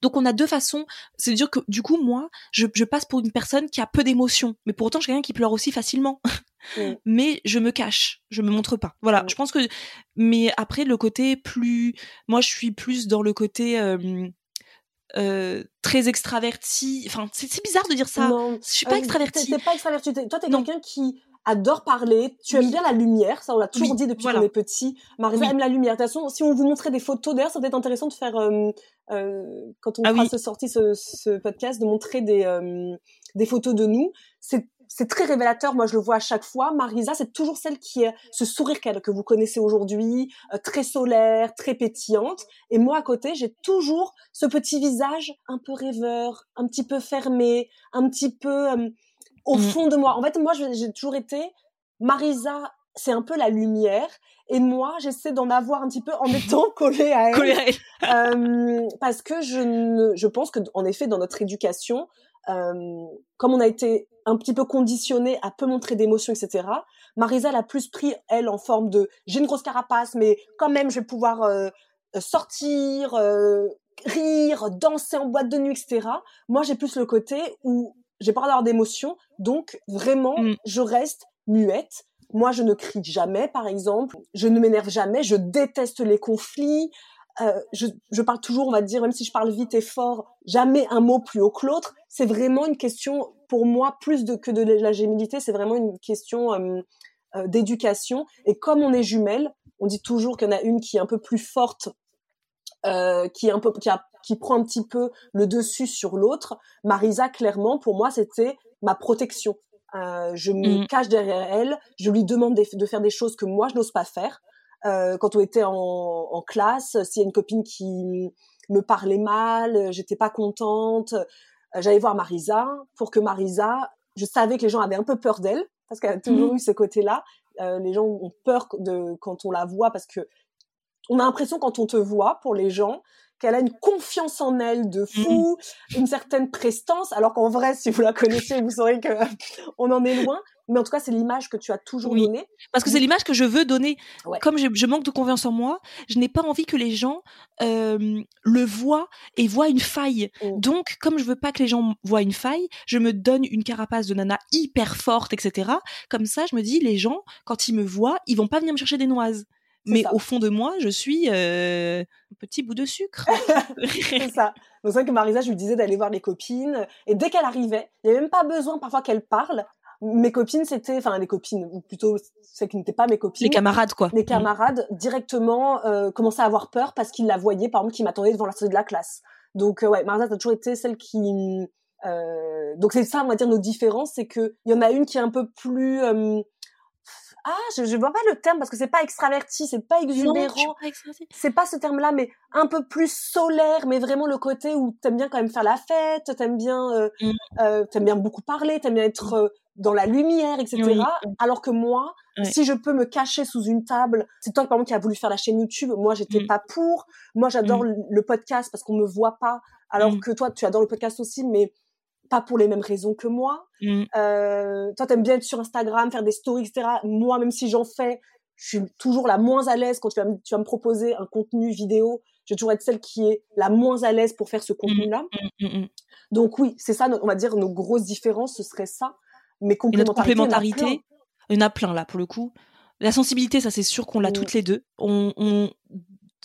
D: Donc on a deux façons. C'est-à-dire que du coup moi, je, je passe pour une personne qui a peu d'émotions, mais pourtant je suis quelqu'un qui pleure aussi facilement.
A: Mm.
D: mais je me cache, je me montre pas. Voilà,
A: Mm.
D: je pense que. Mais après le côté plus, moi je suis plus dans le côté euh, euh, très extraverti. Enfin c'est c'est bizarre de dire ça.
A: Non.
D: Je suis pas
A: Euh,
D: extravertie.
A: T'es pas extraverti. Toi, t'es quelqu'un qui adore parler. Tu aimes bien la lumière. Ça, on l'a toujours
D: Oui,
A: dit depuis
D: voilà.
A: qu'on est petit. Marisa
D: Oui.
A: aime la lumière. De toute façon, si on vous montrait des photos, d'ailleurs, ça peut être intéressant de faire, euh, euh, quand on
D: Ah
A: fera
D: oui.
A: ce sorti ce, ce podcast, de montrer des, euh, des photos de nous. C'est c'est très révélateur. Moi, je le vois à chaque fois. Marisa, c'est toujours celle qui est ce sourire qu'elle que vous connaissez aujourd'hui, euh, très solaire, très pétillante. Et moi, à côté, j'ai toujours ce petit visage un peu rêveur, un petit peu fermé, un petit peu euh, au
D: Mhm.
A: fond de moi. En fait, moi, j'ai toujours été Marisa. C'est un peu la lumière, et moi, j'essaie d'en avoir un petit peu en étant collée à elle.
D: Collée à elle.
A: Euh, parce que je ne, je pense que en effet dans notre éducation, euh, comme on a été un petit peu conditionné à peu montrer d'émotions, etc. Marisa l'a plus pris elle en forme de j'ai une grosse carapace, mais quand même je vais pouvoir euh, sortir, euh, rire, danser en boîte de nuit, etc. Moi j'ai plus le côté où j'ai pas d'avoir d'émotions, donc vraiment
D: Mm.
A: je reste muette. Moi, je ne crie jamais, par exemple. Je ne m'énerve jamais. Je déteste les conflits. Euh, je, je parle toujours, on va dire, même si je parle vite et fort, jamais un mot plus haut que l'autre. C'est vraiment une question, pour moi, plus de, que de la gémilité, c'est vraiment une question euh, euh, d'éducation. Et comme on est jumelles, on dit toujours qu'il y en a une qui est un peu plus forte, euh, qui est un peu, qui, a, qui prend un petit peu le dessus sur l'autre. Marisa, clairement, pour moi, c'était ma protection. Euh, je me
D: Mm.
A: cache derrière elle. Je lui demande de, de faire des choses que moi je n'ose pas faire. Euh, quand on était en, en classe, s'il y a une copine qui me parlait mal, j'étais pas contente, euh, j'allais voir Marisa pour que Marisa, je savais que les gens avaient un peu peur d'elle parce qu'elle a toujours
D: Mhm.
A: eu ce côté-là. Euh, les gens ont peur de quand on la voit parce que on a l'impression quand on te voit pour les gens qu'elle a une confiance en elle de fou, une certaine prestance, alors qu'en vrai, si vous la connaissez, vous saurez que on en est loin. Mais en tout cas, c'est l'image que tu as toujours
D: Oui.
A: donnée.
D: Parce que c'est l'image que je veux donner.
A: Ouais.
D: Comme je, je manque de confiance en moi, je n'ai pas envie que les gens euh, le voient et voient une faille.
A: Mm.
D: Donc, comme je veux pas que les gens voient une faille, je me donne une carapace de nana hyper forte, etc. Comme ça, je me dis, les gens, quand ils me voient, ils vont pas venir me chercher des noises. Mais
A: ça.
D: au fond de moi, je suis euh, un petit bout de sucre.
A: C'est ça. Donc c'est vrai que Marisa, je lui disais d'aller voir les copines. Et dès qu'elle arrivait, il n'y avait même pas besoin parfois qu'elle parle. Mes copines, c'était, enfin les copines, ou plutôt celles qui n'étaient pas mes copines.
D: les camarades, quoi.
A: les camarades directement euh, commençaient à avoir peur parce qu'ils la voyaient, par exemple, qui m'attendaient devant la sortie de la classe. Donc euh, ouais, Marisa, t'as toujours été celle qui... Euh, donc c'est ça, on va dire, nos différences, c'est que il y en a une qui est un peu plus... Ah, je, je vois pas le terme parce que c'est pas extraverti, c'est pas exubérant, c'est pas ce terme-là, mais un peu plus solaire, mais vraiment le côté où t'aimes bien quand même faire la fête, t'aimes bien, euh,
D: Mm.
A: euh, t'aimes bien beaucoup parler, t'aimes bien être euh, dans la lumière, etc.
D: Oui.
A: Alors que moi, si je peux me cacher sous une table, c'est toi par exemple qui a voulu faire la chaîne YouTube, moi j'étais
D: Mm.
A: pas pour. Moi j'adore le- le podcast parce qu'on me voit pas, alors
D: Mm.
A: que toi tu adores le podcast aussi, mais pas pour les mêmes raisons que moi.
D: Mm.
A: Euh, toi, t'aimes bien être sur Instagram, faire des stories, etc. Moi, même si j'en fais, je suis toujours la moins à l'aise quand tu vas, me, tu vas me proposer un contenu vidéo. Je vais toujours être celle qui est la moins à l'aise pour faire ce contenu-là.
D: Mm, mm, mm.
A: Donc oui, c'est ça, on va dire, nos grosses différences, ce serait ça. Mais
D: Et notre
A: complémentarité, il y en a
D: plein là pour le coup. La sensibilité, ça c'est sûr qu'on l'a
A: Mm.
D: toutes les deux. On, on-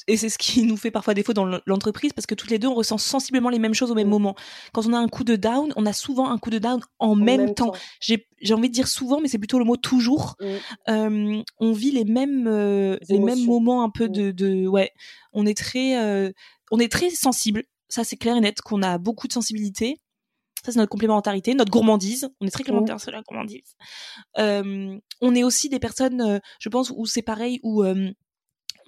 D: et c'est ce qui nous fait parfois défaut dans l'entreprise parce que toutes les deux on ressent sensiblement les mêmes choses au même
A: Mm.
D: moment. Quand on a un coup de down, on a souvent un coup de down en, même, temps. J'ai j'ai envie de dire souvent, mais c'est plutôt le mot toujours.
A: Mm.
D: Euh, on vit les mêmes euh, les mêmes moments un peu
A: Mm.
D: de, de ouais. On est très euh, on est très sensible. Ça c'est clair et net qu'on a beaucoup de sensibilité. Ça, c'est notre complémentarité, notre gourmandise. On est très complémentaires sur la gourmandise. On est aussi des personnes, je pense, où c'est pareil, où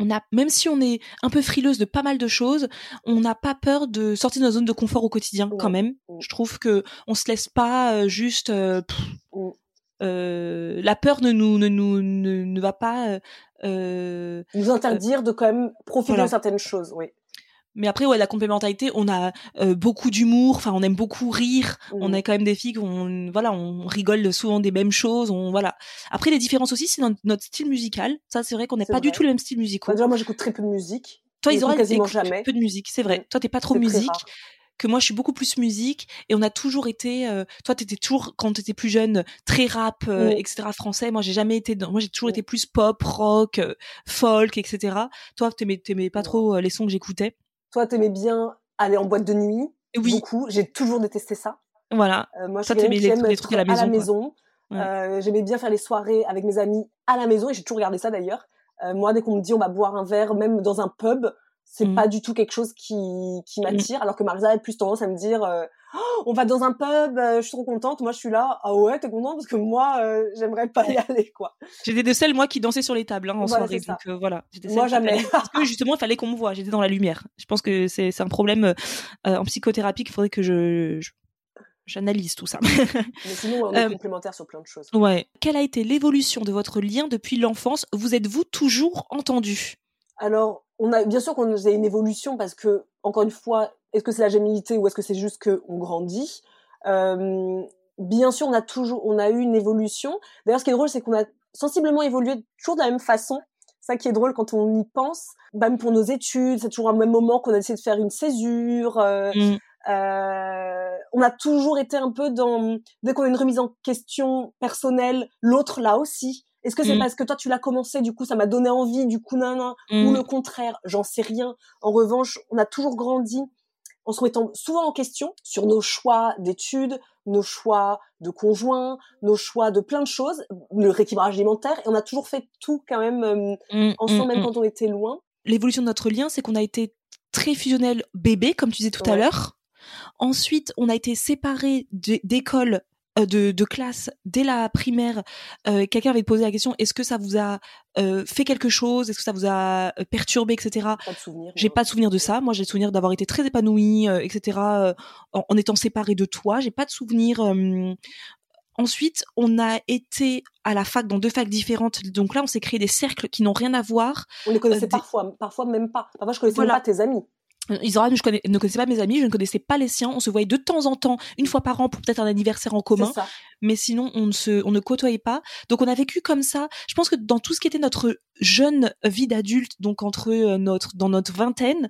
D: on a, même si on est un peu frileuse de pas mal de choses, on n'a pas peur de sortir de notre zone de confort au quotidien,
A: Ouais.
D: quand même.
A: Mm.
D: Je trouve que on se laisse pas euh, juste. euh, pff,
A: Mm.
D: euh, la peur ne nous ne nous ne, ne va pas. euh, euh,
A: Nous interdire de quand même profiter
D: Voilà.
A: de certaines choses, oui.
D: Mais après, ouais, la complémentarité, on a euh, beaucoup d'humour. Enfin, on aime beaucoup rire. On
A: Mm.
D: est quand même des filles qu'on, voilà, on rigole souvent des mêmes choses. On, voilà. Après, les différences aussi, c'est notre style musical. Ça, c'est vrai qu'on n'est pas du tout le même style musical.
A: Moi, j'écoute très peu de musique.
D: Toi,
A: j'écoute
D: Isidore,
A: quasiment jamais.
D: peu de musique, c'est vrai.
A: Mm.
D: Toi, t'es pas trop musique. Que moi, je suis beaucoup plus musique. Et on a toujours été. euh, toi, t'étais toujours quand t'étais plus jeune très rap, euh,
A: Mm.
D: etc. Français. Moi, j'ai jamais été. Dans... Moi, j'ai toujours
A: Mm.
D: été plus pop, rock, euh, folk, etc. Toi, t'aimais, t'aimais pas trop euh, les sons que j'écoutais.
A: Toi, t'aimais bien aller en boîte de nuit.
D: Oui,
A: Beaucoup. J'ai toujours détesté ça.
D: voilà.
A: Euh, moi, je
D: Toi, t'aimais les- trucs à la maison,
A: maison.
D: Ouais.
A: Euh, J'aimais bien faire les soirées avec mes amis à la maison et j'ai toujours regardé ça d'ailleurs. Euh, moi, dès qu'on me dit on va boire un verre, même dans un pub, c'est
D: Mm.
A: pas du tout quelque chose qui, qui m'attire. Alors que Marisa a plus tendance à me dire Oh, on va dans un pub, euh, je suis trop contente. Moi, je suis là, ah ouais, t'es contente? Parce que moi, euh, j'aimerais pas y aller quoi.
D: J'étais de celles, moi, qui dansais sur les tables hein, en
A: Voilà,
D: soirée. Donc euh, voilà.
A: Moi, jamais.
D: Parce que justement, il fallait qu'on me voit. J'étais dans la lumière. Je pense que c'est un problème euh, en psychothérapie qu'il faudrait que je je- j'analyse tout ça.
A: Mais sinon, on est
D: Euh,
A: complémentaires sur plein de choses.
D: ouais. Quelle a été l'évolution de votre lien depuis l'enfance? Vous êtes-vous toujours entendu?
A: Alors, on a bien sûr qu'on a une évolution parce que, encore une fois, est-ce que c'est la gémilité ou est-ce que c'est juste que on grandit? Euh, Bien sûr, on a toujours, on a eu une évolution. D'ailleurs, ce qui est drôle, c'est qu'on a sensiblement évolué toujours de la même façon. Ça qui est drôle quand on y pense. Même pour nos études, c'est toujours un même moment qu'on a essayé de faire une césure. euh,
D: Mm.
A: euh, on a toujours été un peu dans dès qu'on a une remise en question personnelle, l'autre là aussi. Est-ce que c'est
D: Mm.
A: parce que toi tu l'as commencé, du coup ça m'a donné envie, du coup nan, nan, ou
D: Mm.
A: le contraire, j'en sais rien. En revanche, on a toujours grandi en se mettant souvent en question sur nos choix d'études, nos choix de conjoints, nos choix de plein de choses, le rééquilibrage alimentaire, et on a toujours fait tout quand même euh,
D: Mm,
A: ensemble, même quand on était loin.
D: L'évolution de notre lien, c'est qu'on a été très fusionnel bébé, comme tu disais tout à l'heure. Ensuite, on a été séparés d'école de, de, classe dès la primaire, euh, quelqu'un avait posé la question est-ce que ça vous a euh, fait quelque chose? Est-ce que ça vous a euh, perturbé, etc.
A: Pas de souvenir.
D: J'ai pas de souvenir de ça. Moi, j'ai le souvenir d'avoir été très épanouie, euh, etc. En, en, étant séparée de toi. J'ai pas de souvenir. Ensuite, on a été à la fac dans deux facs différentes. Donc là, on s'est créé des cercles qui n'ont rien à voir.
A: On les connaissait parfois, parfois même pas. Parfois, je connaissais voilà. même pas tes amis.
D: Ne, connais, ne connaissait pas mes amis, je ne connaissais pas les siens. On se voyait de temps en temps, une fois par an, pour peut-être un anniversaire en commun. Mais sinon, on ne se, on ne côtoyait pas. Donc, on a vécu comme ça. Je pense que dans tout ce qui était notre jeune vie d'adulte, donc entre notre, dans notre vingtaine,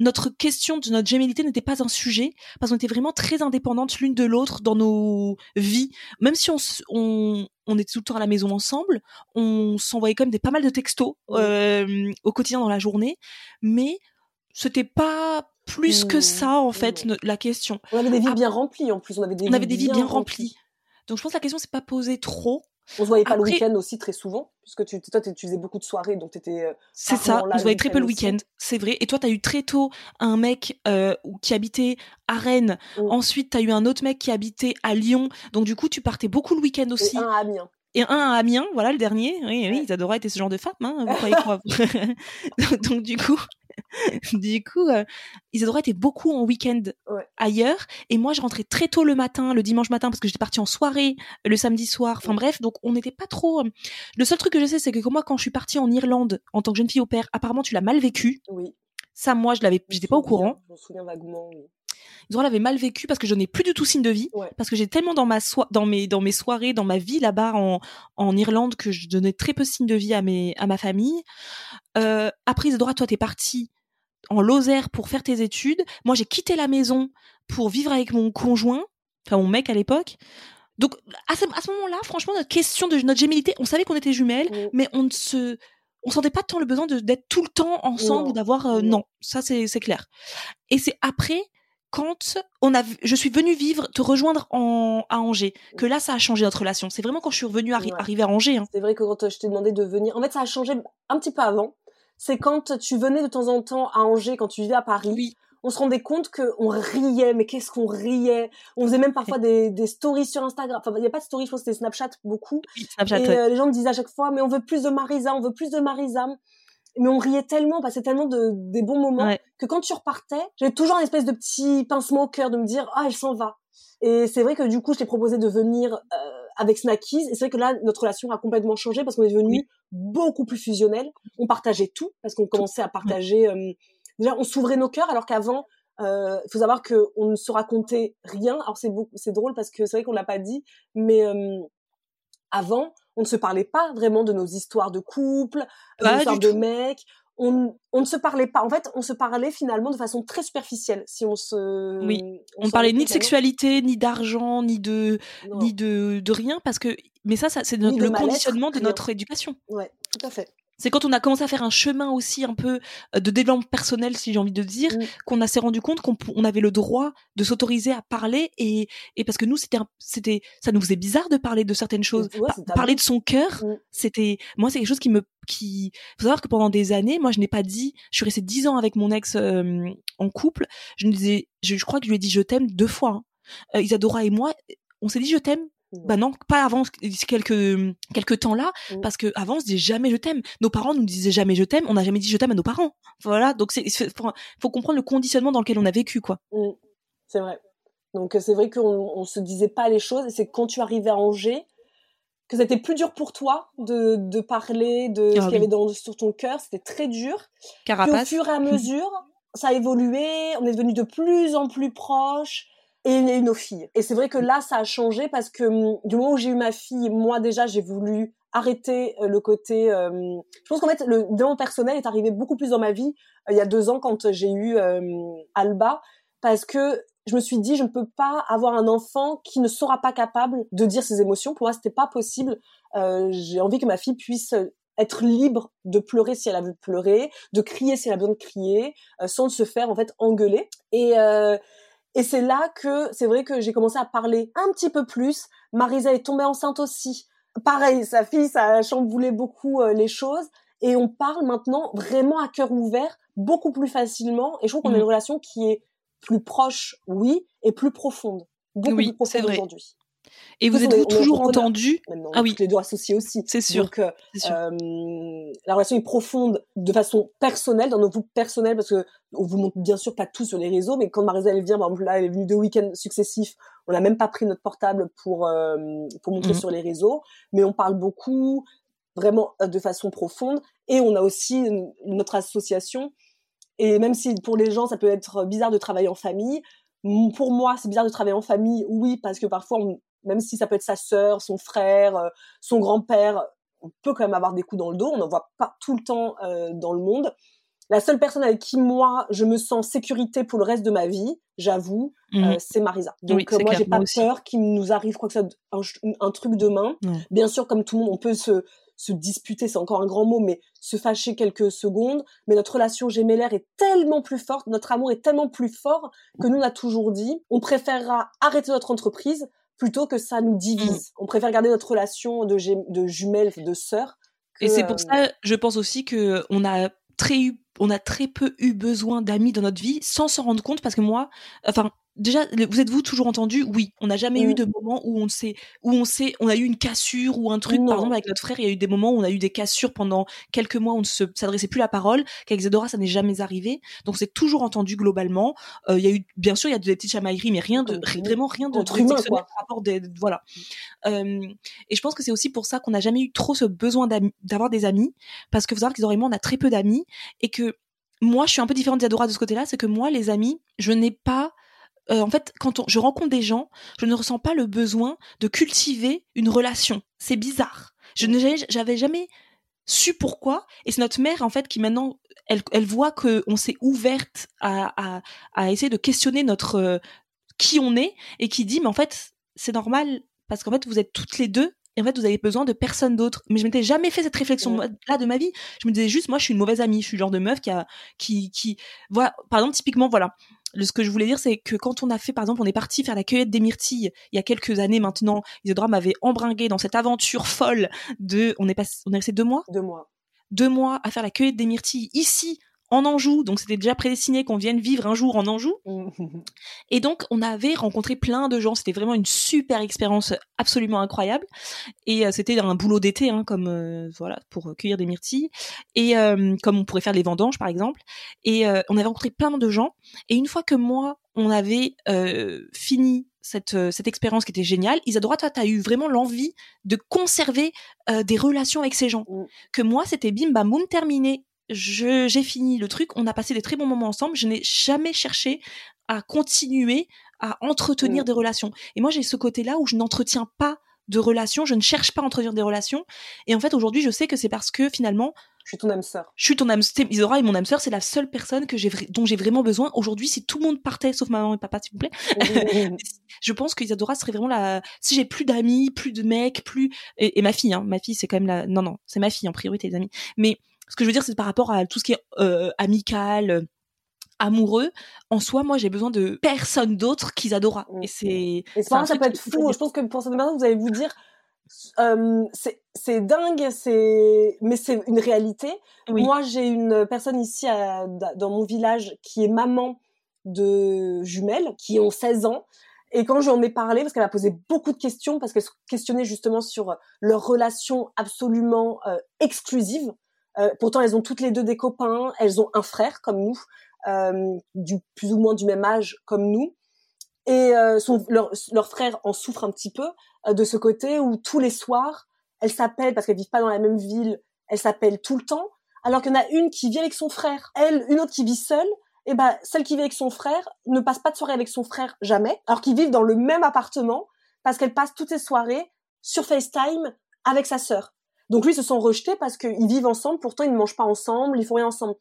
D: notre question de notre gémilité n'était pas un sujet parce qu'on était vraiment très indépendantes l'une de l'autre dans nos vies. Même si on, on, on était tout le temps à la maison ensemble, on s'envoyait quand même des pas mal de textos euh, au quotidien dans la journée, mais c'était pas plus que ça en fait mmh. la question.
A: On avait des vies bien remplies en plus, on avait des,
D: on
A: vies,
D: avait des vies bien, bien remplies. Donc je pense que la question s'est pas posée trop.
A: On se voyait pas le week-end aussi très souvent, puisque tu, toi, tu faisais beaucoup de soirées, donc t'étais. Euh,
D: c'est ça, on se voyait très peu le week-end, c'est vrai. Et toi, t'as eu très tôt un mec euh, qui habitait à Rennes. Mmh. Ensuite, t'as eu un autre mec qui habitait à Lyon. Donc du coup, tu partais beaucoup le week-end aussi.
A: Et un à Amiens.
D: Et un à Amiens, voilà le dernier. Oui, oui, Isadora était ce genre de femme, hein, vous croyez quoi donc du coup, du coup, euh, Isadora était beaucoup en week-end
A: ouais.
D: ailleurs, et moi je rentrais très tôt le matin, le dimanche matin, parce que j'étais partie en soirée le samedi soir. Enfin bref, donc on n'était pas trop. euh, Le seul truc que je sais, c'est que moi, quand je suis partie en Irlande en tant que jeune fille au père, apparemment tu l'as mal vécu.
A: Oui.
D: Ça, moi, je l'avais, j'étais pas au courant.
A: Je me souviens vaguement. Oui.
D: Isadora l'avait mal vécu parce que je n'ai plus du tout signe de vie,
A: Ouais.
D: parce que j'ai tellement dans ma so- dans mes dans mes soirées, dans ma vie là-bas en en Irlande que je donnais très peu signe de vie à mes à ma famille. Euh, après Isadora, toi t'es partie en Lozère pour faire tes études. Moi, j'ai quitté la maison pour vivre avec mon conjoint, enfin mon mec à l'époque. Donc à ce, à ce moment-là, franchement, notre question de notre gémilité, on savait qu'on était jumelles, mais on ne se on sentait pas tant le besoin d'être tout le temps ensemble ou d'avoir euh,
A: Non.
D: ça c'est clair. Et c'est après quand on a je suis venue vivre te rejoindre en à Angers que là ça a changé notre relation. C'est vraiment quand je suis revenue arri-
A: Ouais.
D: arriver à Angers hein.
A: C'est vrai que quand euh, je t'ai demandé de venir, en fait, ça a changé un petit peu avant. C'est quand tu venais de temps en temps à Angers, quand tu vivais à Paris.
D: Oui.
A: On se rendait compte qu'on riait, mais qu'est-ce qu'on riait? On faisait même parfois des, des stories sur Instagram. Enfin, il n'y a pas de stories, je pense que c'était Snapchat beaucoup.
D: Snapchat,
A: Et
D: ouais.
A: euh, les gens me disaient à chaque fois, mais on veut plus de Marisa, on veut plus de Marisa. Mais on riait tellement, on passait tellement de, des bons moments
D: Ouais.
A: que quand tu repartais, j'avais toujours une espèce de petit pincement au cœur de me dire, ah, elle s'en va. Et c'est vrai que du coup, je t'ai proposé de venir euh, avec Snackies. Et c'est vrai que là, notre relation a complètement changé parce qu'on est devenu beaucoup plus fusionnel. On partageait tout parce qu'on commençait à partager. euh, déjà, on s'ouvrait nos cœurs alors qu'avant, euh, il faut savoir que on ne se racontait rien. Alors c'est c'est drôle parce que c'est vrai qu'on l'a pas dit, mais euh, avant, on ne se parlait pas vraiment de nos histoires de couple, de nos histoires de mecs. On, on ne se parlait pas. En fait, on se parlait finalement de façon très superficielle. Si on se,
D: Oui. On parlait ni de sexualité, ni d'argent, ni de
A: non.
D: ni de, de rien parce que mais ça, ça c'est le conditionnement de notre éducation.
A: Ouais, tout à fait.
D: C'est quand on a commencé à faire un chemin aussi un peu euh, de développement personnel, si j'ai envie de dire,
A: Mm.
D: qu'on a s'est rendu compte qu'on on avait le droit de s'autoriser à parler et, et parce que nous c'était c'était ça nous faisait bizarre de parler de certaines choses. Parler de son cœur,
A: Mm.
D: c'était moi c'est quelque chose qui me qui faut savoir que pendant des années, moi je n'ai pas dit, je suis restée dix ans avec mon ex euh, en couple, je disais, je, je crois que je lui ai dit je t'aime deux fois. hein. Euh, Isadora et moi, on s'est dit je t'aime. Bah non, pas avant quelques quelques temps là,
A: Mm.
D: parce que avant on se disait jamais je t'aime. Nos parents nous disaient jamais je t'aime, on n'a jamais dit je t'aime à nos parents. Voilà, donc c'est faut, faut comprendre le conditionnement dans lequel on a vécu quoi.
A: Mm, c'est vrai. Donc euh, c'est vrai qu'on on se disait pas les choses et c'est quand tu arrivais à Angers que c'était plus dur pour toi de, de parler de
D: Ah
A: ce qu'il y avait dans, sur ton cœur, c'était très dur. Puis au
D: Carapace.
A: fur et à mesure, ça a évolué, on est devenu de plus en plus proches et eu nos filles. Et c'est vrai que là, ça a changé parce que hum, du moment où j'ai eu ma fille, moi déjà, j'ai voulu arrêter euh, le côté... euh, je pense qu'en fait, le développement personnel est arrivé beaucoup plus dans ma vie euh, il y a deux ans quand j'ai eu euh, Alba parce que je me suis dit, je ne peux pas avoir un enfant qui ne sera pas capable de dire ses émotions. Pour moi, c'était pas possible. Euh, j'ai envie que ma fille puisse être libre de pleurer si elle a envie de pleurer, de crier si elle a besoin de crier, sans se faire en fait engueuler. Et et c'est là que c'est vrai que j'ai commencé à parler un petit peu plus. Marisa est tombée enceinte aussi. Pareil, sa fille, ça a chamboulé beaucoup euh, les choses. Et on parle maintenant vraiment à cœur ouvert, beaucoup plus facilement. Et je trouve qu'on a
D: Mhm.
A: une relation qui est plus proche, oui, et plus profonde. Beaucoup
D: Oui,
A: plus profonde aujourd'hui.
D: Et vous êtes-vous toujours entendu
A: Ah oui, les deux associés aussi.
D: C'est sûr.
A: Donc, euh, la relation est profonde de façon personnelle, dans nos groupes personnels, parce que on vous montre bien sûr pas tout sur les réseaux, mais quand Marisa elle vient, par exemple là, elle est venue deux week-ends successifs, on n'a même pas pris notre portable pour pour montrer mmh. sur les réseaux, mais on parle beaucoup, vraiment de façon profonde, et on a aussi notre association. Et même si pour les gens ça peut être bizarre de travailler en famille, pour moi, c'est bizarre de travailler en famille, oui, parce que parfois, même si ça peut être sa sœur, son frère, euh, son grand-père, on peut quand même avoir des coups dans le dos. On n'en voit pas tout le temps euh, dans le monde. La seule personne avec qui moi je me sens sécurité pour le reste de ma vie, j'avoue, euh, mmh c'est Marisa. Donc moi j'ai pas peur qu'il nous arrive quoi que ça un, un truc demain. Bien sûr, comme tout le monde, on peut se se disputer, c'est encore un grand mot, mais se fâcher quelques secondes. Mais notre relation gémellaire est tellement plus forte, notre amour est tellement plus fort que nous, on a toujours dit, on préférera arrêter notre entreprise plutôt que ça nous divise. Mm. On préfère garder notre relation de, de jumelles, de sœurs.
D: Et c'est pour ça, je pense aussi que on a très eu on a très peu eu besoin d'amis dans notre vie sans s'en rendre compte parce que moi enfin déjà, vous êtes-vous toujours entendu? Oui, on n'a jamais eu mmh. de moment où on sait, où on sait, on a eu une cassure ou un truc. Par exemple, avec notre frère, il y a eu des moments où on a eu des cassures pendant quelques mois, où on ne s'adressait plus la parole. Qu'avec Zedora, ça n'est jamais arrivé. Donc, c'est toujours entendu globalement. Euh, il y a eu, bien sûr, il y a des petites chamailleries, mais rien de, vraiment rien de,
A: Entre humains,
D: par rapport des, voilà. Euh, et je pense que c'est aussi pour ça qu'on n'a jamais eu trop ce besoin d'avoir des amis, parce que vous savez qu'Isadora et moi, on a très peu d'amis, et que moi, je suis un peu différente d'Isadora de ce côté-là, c'est que moi, les amis, je n'ai pas euh, en fait, quand je rencontre des gens, je ne ressens pas le besoin de cultiver une relation. C'est bizarre. Je n'avais jamais su pourquoi. Et c'est notre mère, en fait, qui maintenant, elle, elle voit qu'on s'est ouverte à, à, à, essayer de questionner notre euh, qui on est et qui dit, mais en fait, c'est normal parce qu'en fait, vous êtes toutes les deux et en fait vous avez besoin de personne d'autre mais je m'étais jamais fait cette réflexion là de ma vie je me disais juste moi je suis une mauvaise amie je suis le genre de meuf qui a qui qui voilà par exemple typiquement voilà ce que je voulais dire, c'est que quand on a fait, par exemple, on est parti faire la cueillette des myrtilles il y a quelques années maintenant, Isidora m'avait embringué dans cette aventure folle de, on est passé, on est resté deux mois?
A: Deux mois.
D: Deux mois à faire la cueillette des myrtilles ici, en Anjou, donc c'était déjà prédestiné qu'on vienne vivre un jour en Anjou. et donc on avait rencontré plein de gens, c'était vraiment une super expérience absolument incroyable. Et euh, c'était un boulot d'été, hein, comme euh, voilà, pour cueillir des myrtilles, et euh, comme on pourrait faire les vendanges par exemple. Et on avait rencontré plein de gens. Et une fois que moi, on avait fini cette, cette expérience qui était géniale. Isadora, toi, tu as eu vraiment l'envie de conserver des relations avec ces gens. Mm. Que moi, c'était bim bam boum terminé j'ai fini le truc, on a passé des très bons moments ensemble, je n'ai jamais cherché à continuer à entretenir mmh. des relations. Et moi j'ai ce côté-là où je n'entretiens pas de relations, je ne cherche pas à entretenir des relations. Et en fait aujourd'hui je sais que c'est parce que finalement
A: je suis ton âme sœur.
D: Je suis ton âme sœur. Isora et mon âme sœur, c'est la seule personne que j'ai dont j'ai vraiment besoin. Aujourd'hui, si tout le monde partait, sauf maman et papa, s'il vous plaît, je pense qu'Isadora serait vraiment la. Si j'ai plus d'amis, plus de mecs, plus et, ma fille, hein, ma fille, c'est quand même la. Non, non, c'est ma fille en priorité, les amis. Mais ce que je veux dire, c'est par rapport à tout ce qui est euh, amical, euh, amoureux. En soi, moi, j'ai besoin de personne d'autre qu'Isadora.
A: Mm.
D: Et c'est.
A: Et ça, ça peut être fou. Je pense que pour cette maintenant, vous allez vous dire. Euh, c'est dingue, c'est mais c'est une réalité. Moi, j'ai une personne ici à, dans mon village qui est maman de jumelles qui ont 16 ans. Et quand j'en ai parlé, parce qu'elle a posé beaucoup de questions, parce qu'elle se questionnait justement sur leur relation absolument euh, exclusive, pourtant, elles ont toutes les deux des copains, elles ont un frère comme nous, euh, du plus ou moins du même âge comme nous, et euh, son, leur, leur, frère en souffre un petit peu euh, de ce côté où tous les soirs, elles s'appellent parce qu'elles vivent pas dans la même ville, elles s'appellent tout le temps, alors qu'il y en a une qui vit avec son frère, elle, une autre qui vit seule. Et ben, celle qui vit avec son frère ne passe pas de soirée avec son frère jamais, alors qu'ils vivent dans le même appartement parce qu'elle passe toutes ses soirées sur FaceTime avec sa sœur. Donc lui, ils se sont rejetés parce qu'ils vivent ensemble, pourtant ils ne mangent pas ensemble, ils font rien ensemble.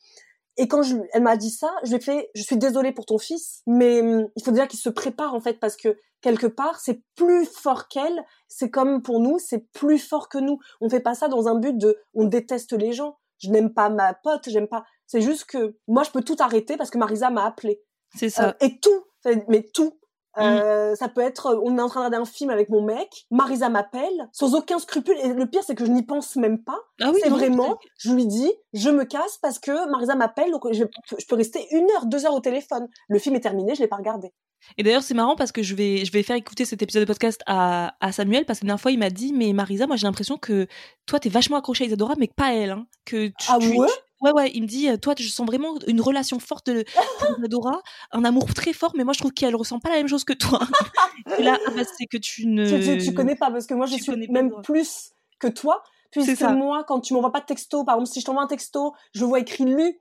A: Et quand je, elle m'a dit ça, je lui ai fait, je suis désolée pour ton fils, mais hum, il faut déjà qu'il se prépare en fait parce que quelque part c'est plus fort qu'elle. C'est comme pour nous, c'est plus fort que nous. On fait pas ça dans un but de, on déteste les gens. Je n'aime pas ma pote, j'aime pas. C'est juste que moi je peux tout arrêter parce que Marisa m'a appelé.
D: C'est ça.
A: Euh, et tout, mais tout. Euh, Ça peut être, on est en train de regarder un film avec mon mec, Marisa m'appelle, sans aucun scrupule. Et le pire, c'est que je n'y pense même pas.
D: Ah oui,
A: c'est vraiment, je lui dis, je me casse parce que Marisa m'appelle, donc je, je peux rester une heure, deux heures au téléphone. Le film est terminé, je l'ai pas regardé.
D: Et d'ailleurs, c'est marrant parce que je vais, je vais faire écouter cet épisode de podcast à, à Samuel parce que la dernière fois, il m'a dit, mais Marisa, moi j'ai l'impression que toi, t'es vachement accrochée à Isadora, mais pas à elle. Hein. Que tu,
A: Ah
D: tu-
A: ouais?
D: tu- Ouais, ouais, il me dit, toi, je sens vraiment une relation forte de pour Isadora, un amour très fort, mais moi, je trouve qu'elle ressent pas la même chose que toi. Et là, ah bah, c'est que tu ne.
A: Tu, tu, tu connais pas parce que moi je suis
D: pas
A: même plus que toi puisque
D: ça.
A: moi quand tu m'envoies pas de texto par exemple si je t'envoie un texto je vois écrit lu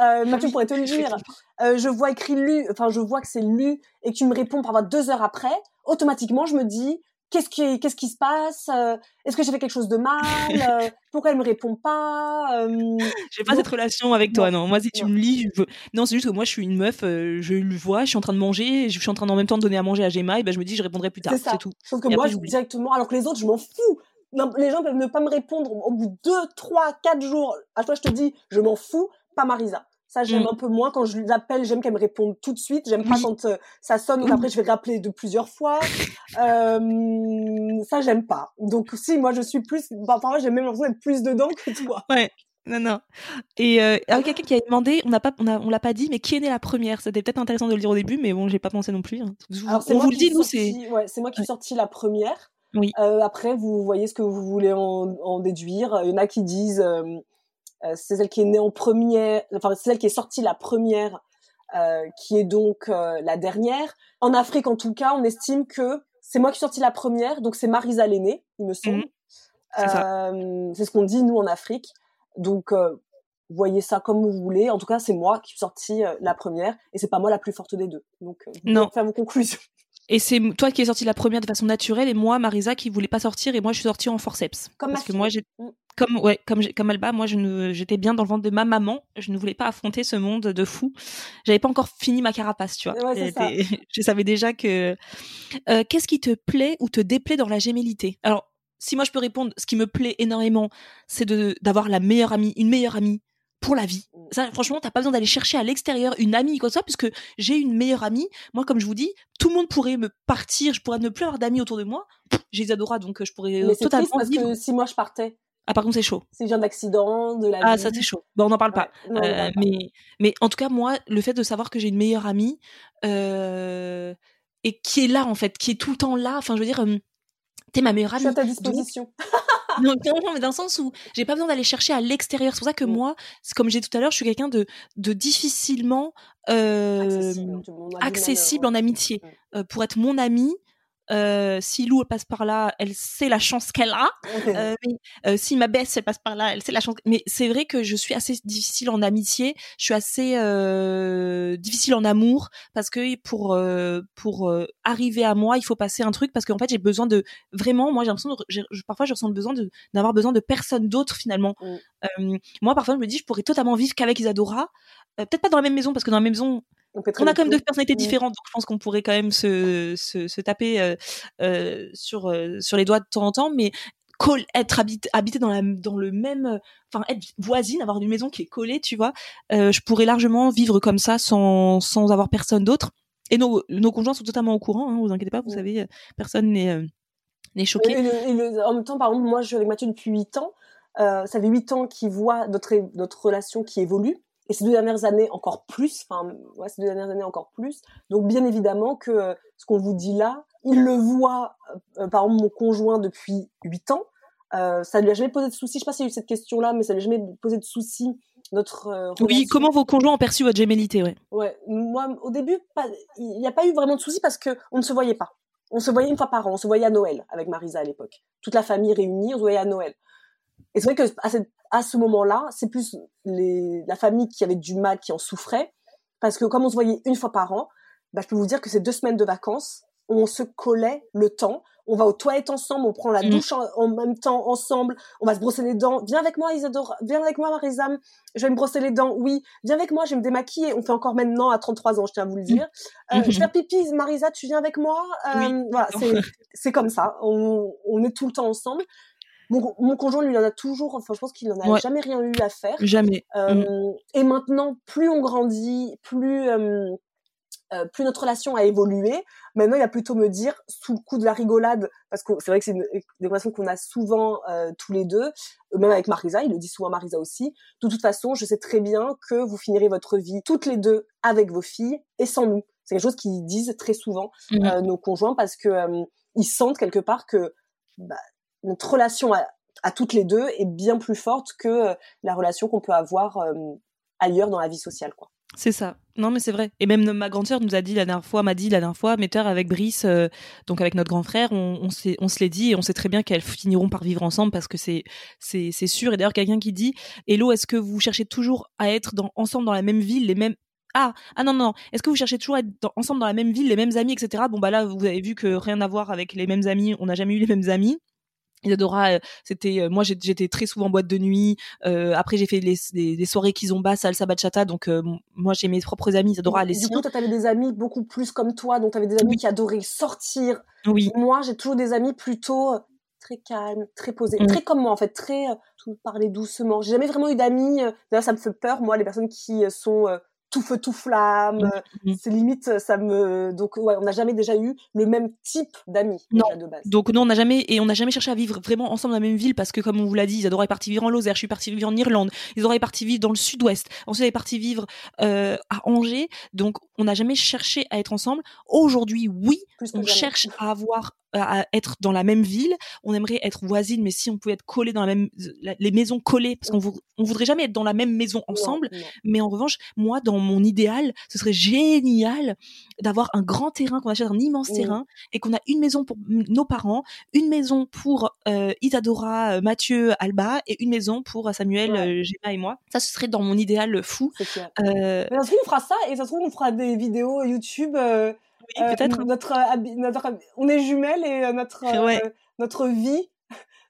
A: euh, Mathieu
D: oui,
A: pourrait te le dire euh, je vois écrit lu enfin je vois que c'est lu et que tu me réponds par deux heures après automatiquement je me dis qu'est-ce qui qu'est-ce qui se passe Euh, est-ce que j'ai fait quelque chose de mal Euh, pourquoi elle me répond pas Euh,
D: J'ai pas
A: Donc-
D: cette relation avec toi, non. Moi, si tu
A: non.
D: me lis, je veux... non, c'est juste que moi, je suis une meuf, euh, je le vois, je suis en train de manger, je suis en train en même temps de donner à manger à Gemma, et ben je me dis, je répondrai plus tard.
A: C'est
D: tout.
A: Sauf que
D: Et
A: moi,
D: après,
A: je- directement, alors que les autres, je m'en fous. Non, les gens peuvent ne pas me répondre au bout de deux, trois, quatre jours. À toi, je te dis, je m'en fous, pas Marisa. Ça, j'aime
D: Mm.
A: un peu moins. Quand je l'appelle, j'aime qu'elle me réponde tout de suite. J'aime pas quand euh, ça sonne,
D: Oui.
A: après, je vais rappeler de plusieurs fois. Euh, ça, j'aime pas. Donc, si, moi, je suis plus, bah, parfois, j'ai même l'impression d'être plus dedans que toi.
D: Ouais. Non, non. Et euh, alors, quelqu'un qui a demandé, on n'a pas, on, a, on l'a pas dit, mais qui est né la première? C'était peut-être intéressant de le dire au début, mais bon, j'ai pas pensé non plus. hein.
A: Alors, c'est
D: on
A: moi
D: vous le
A: qui
D: dit,
A: suis
D: nous, c'est.
A: sortie- Ouais, c'est moi qui suis sortie la première.
D: Oui.
A: Euh, après, vous voyez ce que vous voulez en, en déduire. Il y en a qui disent c'est celle qui est née en première, enfin c'est celle qui est sortie la première, euh, qui est donc euh, la dernière. En Afrique, en tout cas, on estime que c'est moi qui suis sortie la première, donc c'est Marisa l'aînée, il me semble.
D: Mhm. C'est.
A: Euh, ce qu'on dit nous en Afrique. Donc euh, voyez ça comme vous voulez. En tout cas, c'est moi qui suis sortie euh, la première, et c'est pas moi la plus forte des deux. Donc euh,
D: Non.
A: faire vos conclusions.
D: Et c'est toi qui es sortie la première de façon naturelle, et moi, Marisa, qui voulait pas sortir, et moi, je suis sortie en forceps.
A: Comme
D: Parce que moi, j'ai.
A: Mm.
D: Comme, ouais, comme, comme Alba, moi, je ne, j'étais bien dans le ventre de ma maman. Je ne voulais pas affronter ce monde de fou. J'avais pas encore fini ma carapace, tu vois.
A: Ouais, ça.
D: Je savais déjà que. Euh, qu'est-ce qui te plaît ou te déplaît dans la gémellité? Alors, si moi je peux répondre, ce qui me plaît énormément, c'est de d'avoir la meilleure amie, une meilleure amie pour la vie.
A: Mm.
D: Ça, franchement, t'as pas besoin d'aller chercher à l'extérieur une amie quoi que ce soit, puisque j'ai une meilleure amie. Moi, comme je vous dis, tout le monde pourrait me partir, je pourrais ne plus avoir d'amis autour de moi. J'ai Isadora, donc euh, je pourrais euh,
A: Mais c'est triste
D: totalement
A: parce
D: vivre.
A: que si moi je partais,
D: Ah, par contre, c'est chaud.
A: si j'ai un accident, de la
D: Ah,
A: vie.
D: ça c'est chaud. Bon, on n'en parle pas.
A: Ouais, non, on en
D: Euh,
A: parle pas.
D: mais, mais en tout cas, moi, le fait de savoir que j'ai une meilleure amie euh, et qui est là, en fait, qui est tout le temps là, enfin, je veux dire, euh, t'es ma meilleure
A: Je
D: amie.
A: suis à ta disposition.
D: non, non, mais dans le sens où j'ai pas besoin d'aller chercher à l'extérieur. C'est pour ça que
A: Mm.
D: moi, comme j'ai tout à l'heure, je suis quelqu'un de, de difficilement euh,
A: accessible,
D: en amitié.
A: Mm.
D: Euh, pour être mon amie, euh, si Lou passe par là, elle sait la chance qu'elle a. Euh, mais, euh, si ma baisse elle passe par là, elle sait la chance. Mais c'est vrai que je suis assez difficile en amitié, je suis assez difficile en amour parce que pour pour arriver à moi, il faut passer un truc parce qu'en fait j'ai besoin de vraiment. Moi j'ai l'impression, de- j'ai- parfois je ressens le besoin de d'avoir besoin de personne d'autre finalement.
A: Mm.
D: Moi parfois je me dis je pourrais totalement vivre qu'avec Isadora. Euh, Peut-être pas dans la même maison parce que dans la même maison
A: on,
D: a quand même deux personnalités différentes, donc je pense qu'on pourrait quand même se, se, se taper euh, euh, sur, sur les doigts de temps en temps, mais être habité, habité dans, la, dans le même, enfin être voisine, avoir une maison qui est collée, tu vois, je pourrais largement vivre comme ça sans, sans avoir personne d'autre. Et nos, nos conjoints sont totalement au courant, hein, vous inquiétez pas, vous savez, personne n'est n'est choqué.
A: Et le- et le- en même temps, par exemple, moi, je suis avec Mathieu depuis 8 ans. Ça fait 8 ans qu'il voit notre, notre relation qui évolue. Et ces deux dernières années, encore plus. Enfin, ouais, ces deux dernières années, encore plus. Donc, bien évidemment que euh, ce qu'on vous dit là, il le voit, euh, par exemple, mon conjoint depuis 8 ans. Euh, ça lui a jamais posé de soucis. Je sais pas s'il y a eu cette question-là, mais ça lui a jamais posé de soucis, notre euh,
D: Oui, comment vos conjoints ont perçu votre gémellité, ouais.
A: Ouais, moi au début, il n'y a pas eu vraiment de soucis parce que on ne se voyait pas. On se voyait une fois par an, on se voyait à Noël avec Marisa à l'époque. Toute la famille réunie, on se voyait à Noël. Et c'est vrai que à, cette- à ce moment-là, c'est plus les, la famille qui avait du mal, qui en souffrait, parce que comme on se voyait une fois par an, bah, je peux vous dire que ces deux semaines de vacances, on se collait le temps. On va aux toilettes ensemble, on prend la
D: Mhm.
A: douche en, en même temps ensemble, on va se brosser les dents. Viens avec moi, Isadora. Viens avec moi, Marisa. Je vais me brosser les dents. Oui. Viens avec moi, je vais me démaquiller. On fait encore maintenant à 33 ans, je tiens à vous le dire. Euh,
D: Mhm.
A: Je vais faire pipi, Marisa, tu viens avec moi. Euh,
D: Oui.
A: Voilà, c'est c'est comme ça. On, on est tout le temps ensemble. Mon, mon conjoint, lui, il en a toujours. Enfin, je pense qu'il n'en a
D: Ouais.
A: jamais rien eu à faire.
D: Jamais.
A: Euh,
D: Mm.
A: Et maintenant, plus on grandit, plus euh, euh, plus notre relation a évolué, maintenant il va plutôt me dire sous le coup de la rigolade, parce que c'est vrai que c'est une, une relation qu'on a souvent euh, tous les deux, même avec Marisa, il le dit souvent Marisa aussi. De toute façon, je sais très bien que vous finirez votre vie toutes les deux avec vos filles et sans nous. C'est quelque chose qu'ils disent très souvent
D: Mhm.
A: euh, nos conjoints parce que euh, ils sentent quelque part que bah, notre relation à, toutes les deux est bien plus forte que euh, la relation qu'on peut avoir euh, ailleurs dans la vie sociale.
D: C'est ça. Non, mais c'est vrai. Et même ma grande sœur nous a dit la dernière fois, m'a dit la dernière fois, Metter avec Brice, euh, donc avec notre grand frère, on, se l'est dit et on sait très bien qu'elles finiront par vivre ensemble parce que c'est sûr. Et d'ailleurs, quelqu'un qui dit, Hello, est-ce que vous cherchez toujours à être ensemble dans la même ville, les mêmes? Ah, ah non, non, est-ce que vous cherchez toujours à être ensemble dans la même ville, les mêmes amis, etc. Bon, bah là, vous avez vu que rien à voir avec les mêmes amis, on n'a jamais eu les mêmes amis. Isadora, euh, c'était euh, moi j'étais très souvent en boîte de nuit. Euh, après j'ai fait les, des, des soirées kizomba, salsa bachata, donc euh, moi j'ai mes propres amis. Isadora les
A: du
D: siens.
A: coup, toi, t'avais des amis beaucoup plus comme toi, donc t'avais des amis qui adoraient sortir.
D: Oui,
A: Moi, j'ai toujours des amis plutôt très calmes, très posés,
D: Mm.
A: très comme moi en fait, très tout parler doucement. J'ai jamais vraiment eu d'amis. D'ailleurs, ça me fait peur, moi, les personnes qui sont tout feu tout flamme. euh,
D: Mhm.
A: C'est limite, ça me. Donc ouais, on n'a jamais déjà eu le même type d'amis
D: Non.
A: déjà de base.
D: Donc non, on n'a jamais et on n'a jamais cherché à vivre vraiment ensemble dans la même ville parce que comme on vous l'a dit, Isadora est partie vivre en Lozère, je suis partie vivre en Irlande, Isadora est partie vivre dans le Sud-Ouest, ensuite elle est partie vivre euh, à Angers. Donc on n'a jamais cherché à être ensemble. Aujourd'hui, oui, on
A: jamais.
D: cherche à avoir à être dans la même ville. On aimerait être voisines, mais si on pouvait être collés dans la même la- les maisons collées, parce qu'on vou- on voudrait jamais être dans la même maison ensemble.
A: non.
D: Mais en revanche, moi, dans mon idéal, ce serait génial d'avoir un grand terrain, qu'on achète un immense
A: Mm.
D: terrain et qu'on a une maison pour nos parents, une maison pour euh, Isadora, euh, Mathieu, Alba et une maison pour euh, Samuel,
A: Ouais.
D: euh, Gemma et moi. Ça, ce serait dans mon idéal fou. Euh,
A: Mais ça se trouve, on fera ça et ça se trouve, on fera des vidéos YouTube. euh, euh,
D: peut-être.
A: notre, on est jumelles et euh, notre euh,
D: Ouais.
A: notre vie,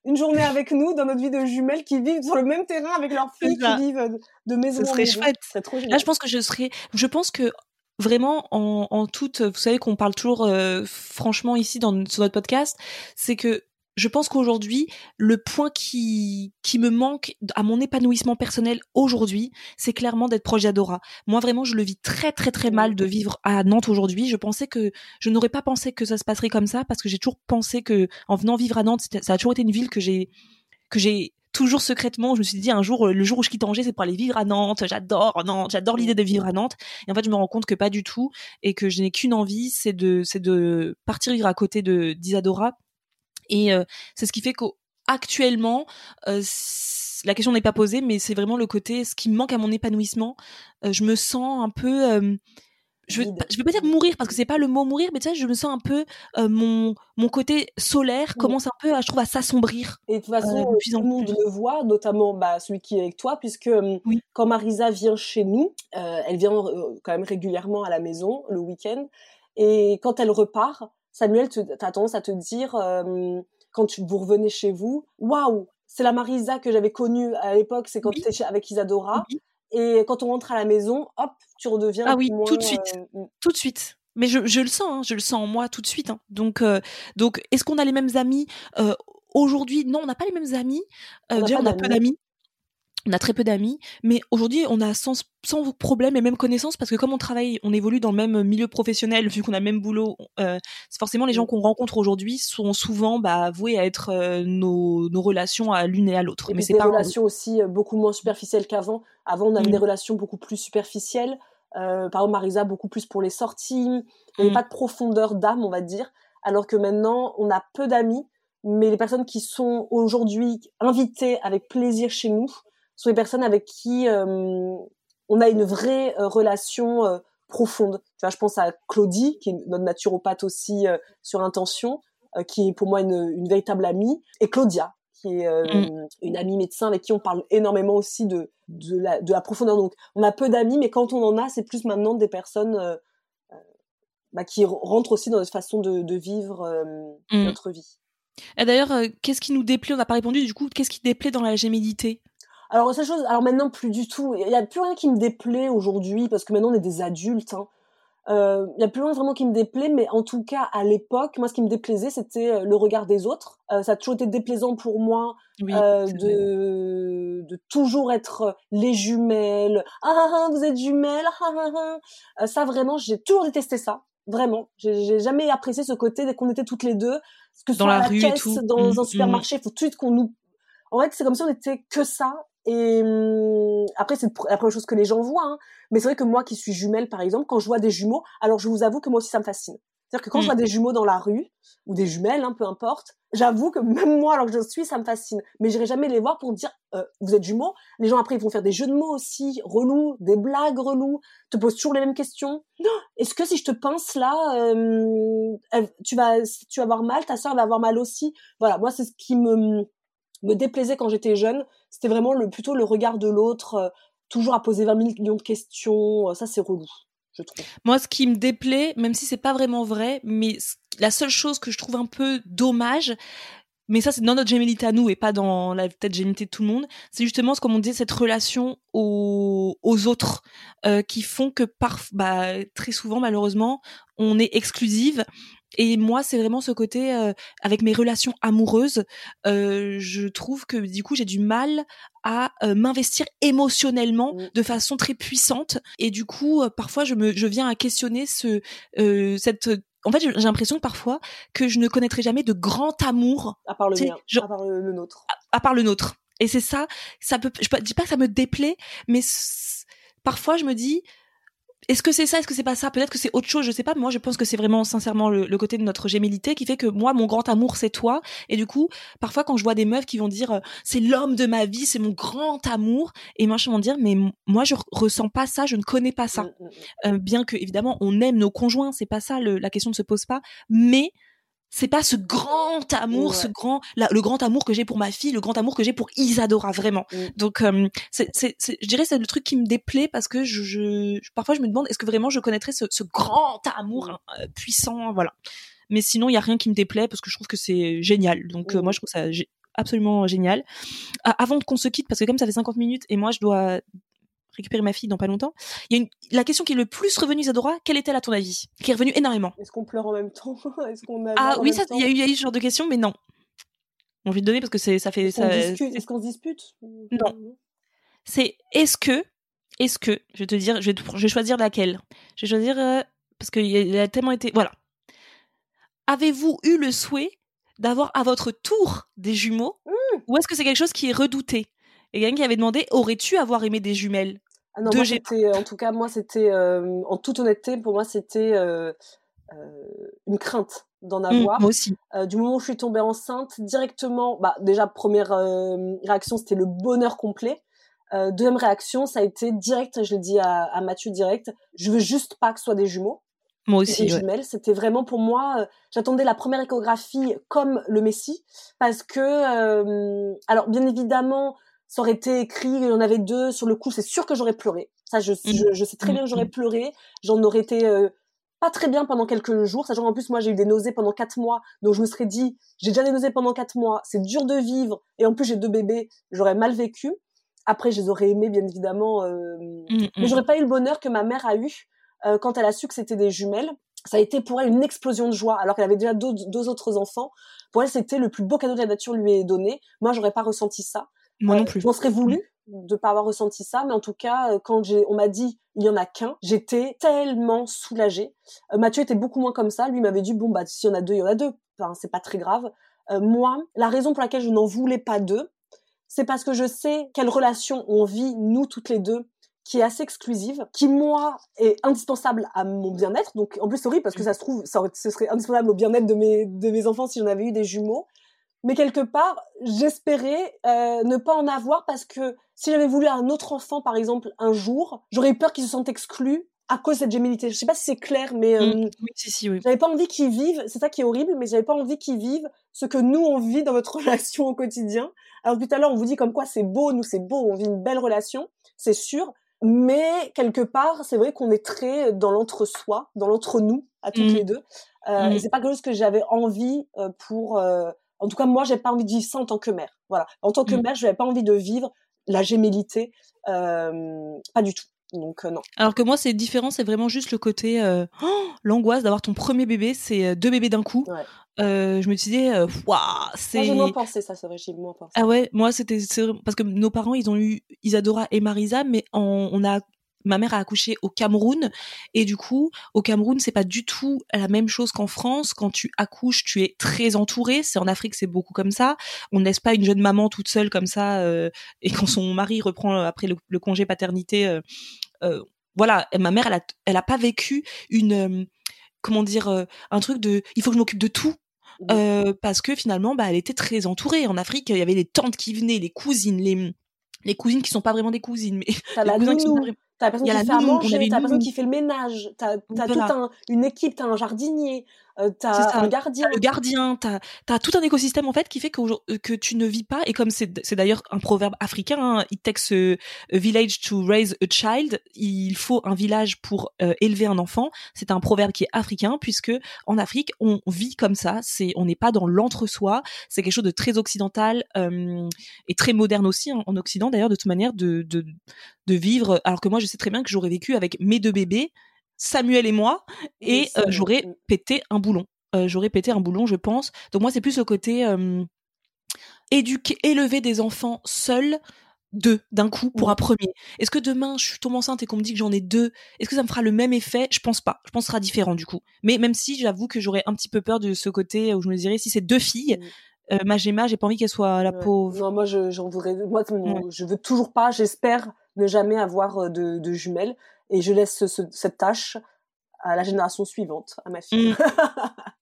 A: une journée avec nous dans notre vie de jumelles qui vivent sur le même terrain avec leurs filles qui vivent de maison
D: Ce serait
A: maison.
D: chouette.
A: Trop.
D: Là, je pense que je serais. Je pense que vraiment en, en toute. Vous savez qu'on parle toujours euh, franchement ici dans sur notre podcast, c'est que je pense qu'aujourd'hui, le point qui me manque à mon épanouissement personnel aujourd'hui, c'est clairement d'être proche d'Adora. Moi, vraiment, je le vis très très très mal de vivre à Nantes aujourd'hui. Je pensais que je n'aurais pas pensé que ça se passerait comme ça parce que j'ai toujours pensé que en venant vivre à Nantes, ça a toujours été une ville que j'ai que j'ai toujours secrètement, je me suis dit un jour, euh, le jour où je quitte Angers, c'est pour aller vivre à Nantes. J'adore Nantes, j'adore l'idée de vivre à Nantes. Et en fait, je me rends compte que pas du tout, et que je n'ai qu'une envie, c'est de, c'est de partir vivre à côté de d'Isadora. Et euh, c'est ce qui fait qu'actuellement, euh, la question n'est pas posée, mais c'est vraiment le côté, ce qui me manque à mon épanouissement. Euh, je me sens un peu je veux, je veux pas dire mourir parce que c'est pas le mot mourir, mais tu sais, je me sens un peu euh, mon mon côté solaire commence un peu, à, je trouve, à s'assombrir.
A: Et de toute façon,
D: Euh,
A: tout le monde le voit, notamment bah, celui qui est avec toi, puisque
D: Oui.
A: quand Marisa vient chez nous, euh, elle vient quand même régulièrement à la maison le week-end, et quand elle repart, Samuel, tu as tendance à te dire, euh, quand tu, vous revenez chez vous, waouh, c'est la Marisa que j'avais connue à l'époque, c'est quand
D: Oui.
A: tu étais avec Isadora,
D: Oui.
A: et quand on rentre à la maison, hop, tu redeviens
D: Ah oui,
A: moins,
D: tout de suite.
A: euh,
D: tout de suite. Mais je, je le sens, hein, je le sens en moi tout de suite. hein. Donc, euh, donc, est-ce qu'on a les mêmes amis aujourd'hui? Non, on n'a pas les mêmes amis.
A: On
D: déjà, on a peu
A: d'amis.
D: On a très peu d'amis, mais aujourd'hui, on a sans, sans problème et même connaissances parce que comme on travaille, on évolue dans le même milieu professionnel, vu qu'on a le même boulot, euh, c'est forcément les gens qu'on rencontre aujourd'hui sont souvent bah, voués à être euh, nos, nos relations à l'une et à l'autre. Mais c'est
A: des
D: un-
A: relations aussi euh, beaucoup moins superficielles qu'avant. Avant, on avait
D: Mm.
A: des relations beaucoup plus superficielles. Euh, par exemple, Marisa, beaucoup plus pour les sorties. Il n'y avait
D: Mm.
A: pas de profondeur d'âme, on va dire. Alors que maintenant, on a peu d'amis, mais les personnes qui sont aujourd'hui invitées avec plaisir chez nous sont les personnes avec qui euh, on a une vraie euh, relation euh, profonde. Tu vois, je pense à Claudie, qui est notre naturopathe aussi sur intention, qui est pour moi une, une véritable amie, et Claudia, qui est euh,
D: Mm.
A: une amie médecin avec qui on parle énormément aussi de, de, la, de la profondeur. Donc, on a peu d'amis, mais quand on en a, c'est plus maintenant des personnes euh, bah, qui re- rentrent aussi dans notre façon de, de vivre euh,
D: Mm.
A: notre vie.
D: D'ailleurs, qu'est-ce qui nous déplaît? On n'a pas répondu. Du coup, qu'est-ce qui déplaît dans la gémilité
A: Alors, cette chose, alors maintenant, plus du tout. Il n'y a plus rien qui me déplaît aujourd'hui, parce que maintenant, on est des adultes. Hein. il y a plus loin vraiment qui me déplaît, mais en tout cas à l'époque, moi ce qui me déplaisait c'était le regard des autres. ça a toujours été déplaisant pour moi de, de toujours être les jumelles. Ah, ah, ah vous êtes jumelles. Ah, ah, ah. ça vraiment, j'ai toujours détesté ça. Vraiment, j'ai jamais apprécié ce côté dès qu'on était toutes les deux, que ce
D: dans
A: soit
D: la
A: à
D: rue
A: la caisse, dans
D: Mmh,
A: un
D: mmh.
A: supermarché, il faut tout de suite qu'on nous. En fait, c'est comme si on était que ça. Et hum, après, c'est la première chose que les gens voient. Hein. Mais c'est vrai que moi, qui suis jumelle, par exemple, quand je vois des jumeaux, alors je vous avoue que moi aussi, ça me fascine. C'est-à-dire que quand je
D: Mm.
A: vois des jumeaux dans la rue ou des jumelles, hein, peu importe, j'avoue que même moi, alors que je suis, ça me fascine. Mais j'irai jamais les voir pour dire euh, vous êtes jumeaux? Les gens après, ils vont faire des jeux de mots aussi, relous, des blagues relous, te posent toujours les mêmes questions. Non, Est-ce que si je te pince là, euh, tu vas, tu vas avoir mal, ta sœur va avoir mal aussi? Voilà, moi c'est ce qui me me déplaisait quand j'étais jeune. C'était vraiment le plutôt le regard de l'autre, euh, toujours à poser 20 millions de questions. euh, Ça c'est relou, je trouve.
D: Moi, ce qui me déplaît, même si c'est pas vraiment vrai, mais la seule chose que je trouve un peu dommage, mais ça c'est dans notre gémilité à nous et pas dans la peut-être de tout le monde, c'est justement ce comme on dit cette relation aux, autres euh, qui font que bah très souvent malheureusement on est exclusive et moi c'est vraiment ce côté euh, avec mes relations amoureuses euh, je trouve que du coup j'ai du mal à euh, m'investir émotionnellement
A: Mm.
D: de façon très puissante et du coup euh, parfois je me je viens à questionner ce euh, cette en fait j'ai l'impression parfois que je ne connaîtrai jamais de grand amour
A: À part le mien,
D: genre-
A: à part le, le nôtre.
D: à part le nôtre. Et c'est ça, ça peut, je dis pas que ça me déplaît, mais parfois je me dis, est-ce que c'est ça, est-ce que c'est pas ça? Peut-être que c'est autre chose, je sais pas. mais Moi, je pense que c'est vraiment sincèrement le, le côté de notre gémilité qui fait que moi, mon grand amour, c'est toi. Et du coup, parfois, quand je vois des meufs qui vont dire, euh, c'est l'homme de ma vie, c'est mon grand amour, et moi, je vais dire, mais moi, je re- ressens pas ça, je ne connais pas ça.
A: Mm, mm, mm.
D: Euh, bien que évidemment on aime nos conjoints, c'est pas ça, le- la question ne se pose pas, mais c'est pas ce grand amour,
A: Ouais.
D: ce grand, la- le grand amour que j'ai pour ma fille, le grand amour que j'ai pour Isadora vraiment.
A: Mm.
D: Donc, euh, c'est, c'est, c'est- je dirais c'est le truc qui me déplaît parce que je, je- parfois je me demande est-ce que vraiment je connaîtrais ce, ce grand amour
A: Mm.
D: hein, euh, puissant, voilà. Mais sinon il y a rien qui me déplaît parce que je trouve que c'est génial. Donc euh,
A: Mm.
D: moi je trouve ça absolument génial. Ah, avant qu'on se quitte parce que comme ça fait 50 minutes et moi je dois récupérer ma fille dans pas longtemps. Il y a une, la question qui est le plus revenue, Isadora, quelle est-elle à ton avis? Qui est revenue énormément.
A: Est-ce qu'on pleure en même temps? Est-ce qu'on a
D: Ah oui, il y a eu, il y a eu ce genre de question, mais non. Bon, je vais te donner parce que c'est, ça fait,
A: Est-ce qu'on discute Est-ce qu'on se dispute?
D: Non. c'est est-ce que, est-ce que, je vais te dire, je vais, te- je vais choisir laquelle. Je vais choisir euh, parce qu'il y a- tellement été, voilà. Avez-vous eu le souhait d'avoir à votre tour des jumeaux, ou est-ce que c'est quelque chose qui est redouté? Et quelqu'un qui avait demandé, aurais-tu avoir aimé des jumelles?
A: Ah non, moi, c'était, en tout cas, moi, c'était, euh, en toute honnêteté, pour moi, c'était euh, euh, une crainte d'en
D: Mm,
A: avoir.
D: Moi aussi.
A: Euh, du moment où je suis tombée enceinte, directement, bah, déjà, première euh, réaction, c'était le bonheur complet. Euh, deuxième réaction, ça a été direct, je l'ai dit à, à Mathieu direct, je veux juste pas que ce soit des jumeaux.
D: Moi
A: des
D: aussi. ouais.
A: jumelles. C'était vraiment pour moi, euh, j'attendais la première échographie comme le Messie, parce que, euh, alors bien évidemment, ça aurait été écrit, il y en avait deux, sur le coup, c'est sûr que j'aurais pleuré. Ça, je, je, je sais très bien que j'aurais pleuré. J'en aurais été euh, pas très bien pendant quelques jours, sachant qu'en plus, moi, j'ai eu des nausées pendant quatre mois, donc je me serais dit, j'ai déjà des nausées pendant quatre mois, c'est dur de vivre, et en plus, j'ai deux bébés, j'aurais mal vécu. Après, je les aurais aimés, bien évidemment, euh,
D: Mm,
A: mais
D: mm.
A: j'aurais pas eu le bonheur que ma mère a eu euh, quand elle a su que c'était des jumelles. Ça a été pour elle une explosion de joie, alors qu'elle avait déjà deux, deux autres enfants. Pour elle, c'était le plus beau cadeau que la nature lui ait donné. Moi, j'aurais pas ressenti ça.
D: Moi non plus.
A: Je m'en serais voulu de pas avoir ressenti ça, mais en tout cas, euh, quand j'ai, on m'a dit il y en a qu'un, j'étais tellement soulagée. Euh, Mathieu était beaucoup moins comme ça. Lui m'avait dit bon bah s'il y en a deux, il y en a deux. Enfin, c'est pas très grave. Euh, moi, la raison pour laquelle je n'en voulais pas deux, c'est parce que je sais quelle relation on vit nous toutes les deux qui est assez exclusive, qui moi est indispensable à mon bien-être. Donc en plus c'est horrible parce que ça se trouve ça aurait- ce serait indispensable au bien-être de mes de mes enfants si j'en avais eu des jumeaux. Mais quelque part, j'espérais euh, ne pas en avoir parce que si j'avais voulu un autre enfant, par exemple, un jour, j'aurais eu peur qu'il se sente exclu à cause de cette gémilité. Je sais pas si c'est clair, mais euh,
D: Mm, Oui, si, si, oui.
A: j'avais pas envie qu'ils vivent, c'est ça qui est horrible, mais j'avais pas envie qu'ils vivent ce que nous on vit dans notre relation au quotidien. Alors tout à l'heure on vous dit comme quoi c'est beau, nous c'est beau, on vit une belle relation, c'est sûr, mais quelque part c'est vrai qu'on est très dans l'entre-soi, dans l'entre-nous à toutes
D: Mhm.
A: les deux, euh,
D: Mhm.
A: et c'est pas quelque chose que j'avais envie euh, pour, euh, en tout cas moi j'ai pas envie de vivre ça en tant que mère. Voilà, en tant que
D: Mhm.
A: mère je n'avais pas envie de vivre la gémellité, euh, pas du tout. Donc non.
D: Alors que moi, c'est différent, c'est vraiment juste le côté oh, l'angoisse d'avoir ton premier bébé, c'est deux bébés d'un coup. je me disais, waouh, c'est.
A: J'ai moins pensé ça, c'est vrai, j'ai moins pensé.
D: Ah ouais, moi c'était parce que nos parents, ils ont eu Isadora et Marisa, mais on a ma mère a accouché au Cameroun et du coup au Cameroun c'est pas du tout la même chose qu'en France. Quand tu accouches tu es très entouré c'est en Afrique c'est beaucoup comme ça. On ne laisse pas une jeune maman toute seule comme ça euh, et quand son mari reprend euh, après le, congé paternité euh, euh, voilà. Ma mère elle a elle a pas vécu une comment dire un truc de il faut que je m'occupe de tout. Parce que finalement bah elle était très entourée. En Afrique il y avait les tantes qui venaient les cousines les les cousines qui sont pas vraiment des cousines mais
A: les cousins qui sont T'as la personne qui fait à manger, t'as la personne qui fait le ménage, t'as as toute un, une équipe, t'as un jardinier, euh, t'as un gardien.
D: le gardien, t'as as tout un écosystème en fait qui fait que, euh, que tu ne vis pas, et comme c'est d'ailleurs un proverbe africain, hein, it takes a, village to raise a child, il faut un village pour euh, élever un enfant, c'est un proverbe qui est africain, puisque en Afrique, on vit comme ça, c'est on n'est pas dans l'entre-soi, c'est quelque chose de très occidental euh, et très moderne aussi, hein, en Occident d'ailleurs, de toute manière, de, de, de vivre, alors que moi je sais très bien que j'aurais vécu avec mes deux bébés, Samuel et moi, et euh, j'aurais pété un boulon. Euh, j'aurais pété un boulon, je pense. Donc moi, c'est plus le côté euh, éduquer, élever des enfants seuls, deux d'un coup pour un premier. Est-ce que demain je tombe enceinte et qu'on me dit que j'en ai deux, est-ce que ça me fera le même effet? Je pense pas. Je pense que ce sera différent du coup. Mais même si j'avoue que j'aurais un petit peu peur de ce côté où je me dirais si c'est deux filles. Euh, ma Gemma, j'ai pas envie qu'elle soit la pauvre.
A: Non, moi, j'en voudrais. Moi, je veux toujours pas. J'espère ne jamais avoir de, de, jumelles et je laisse cette tâche à la génération suivante, à ma fille. Mm.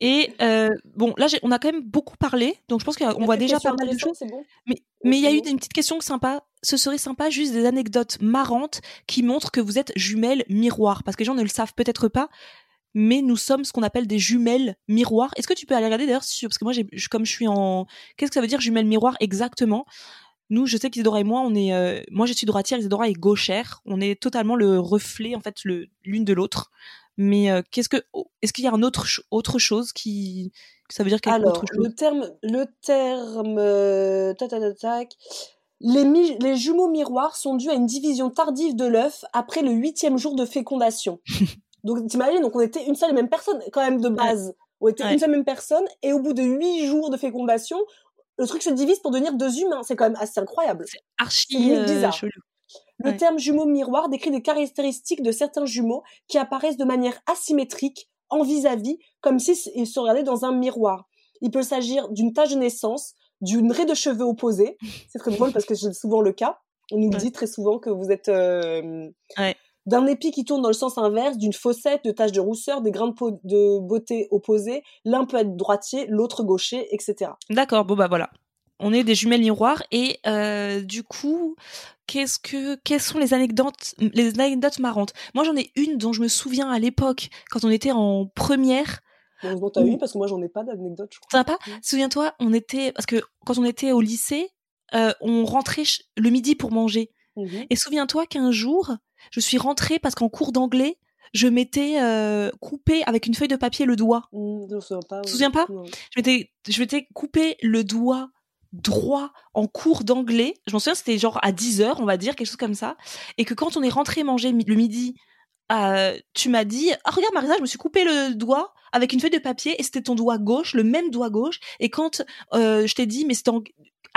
D: Et euh, bon, là, on a quand même beaucoup parlé, donc je pense qu'on va déjà parler de choses. Mais mais il y a eu une petite question sympa. Ce serait sympa juste des anecdotes marrantes qui montrent que vous êtes jumelles miroirs, parce que les gens ne le savent peut-être pas, mais nous sommes ce qu'on appelle des jumelles miroirs. Est-ce que tu peux aller regarder d'ailleurs parce que moi, comme je suis en, qu'est-ce que ça veut dire jumelles miroirs exactement? Nous, je sais qu'Isadora et moi, on est, euh, moi je suis droitière, Isadora est gauchère. On est totalement le reflet en fait l'une de l'autre. Mais euh, qu'est-ce que, oh, est-ce qu'il y a un autre autre chose qui, ça veut dire quelque
A: Alors,
D: autre chose?
A: le terme, le terme, euh, les, les jumeaux miroirs sont dus à une division tardive de l'œuf après le huitième jour de fécondation. donc t'imagines, donc on était une seule et même personne quand même de base. On était une seule et même personne et au bout de huit jours de fécondation, le truc se divise pour devenir deux humains. C'est quand même assez incroyable.
D: C'est archi euh, bizarre.
A: Le terme jumeau miroir décrit des caractéristiques de certains jumeaux qui apparaissent de manière asymétrique, en vis-à-vis, comme s'ils se regardaient dans un miroir. Il peut s'agir d'une tache de naissance, d'une raie de cheveux opposée. C'est très drôle parce que c'est souvent le cas. On nous dit très souvent que vous êtes euh, d'un épi qui tourne dans le sens inverse, d'une fossette, de taches de rousseur, des grains de, de beauté opposés. L'un peut être droitier, l'autre gaucher, etc.
D: D'accord, bon bah voilà. On est des jumelles miroirs et euh, du coup, qu'est-ce que quelles sont les anecdotes les anecdotes marrantes? Moi, j'en ai une dont je me souviens à l'époque quand on était en première.
A: Heureusement, t'as eu parce que moi, j'en ai pas d'anecdotes. Je
D: crois. pas? Souviens-toi, on était parce que quand on était au lycée, euh, on rentrait le midi pour manger. Mmh et souviens-toi qu'un jour, je suis rentrée parce qu'en cours d'anglais, je m'étais euh, coupé avec une feuille de papier le doigt.
A: Mmh, je me souviens pas.
D: Tu te souviens pas? Je m'étais, je m'étais coupé le doigt droit en cours d'anglais. Je m'en souviens, c'était genre à 10 heures, on va dire, quelque chose comme ça. Et que quand on est rentré manger le midi, euh, tu m'as dit, ah regarde Marisa, je me suis coupé le doigt avec une feuille de papier et c'était ton doigt gauche, le même doigt gauche. Et quand euh, je t'ai dit, mais c'était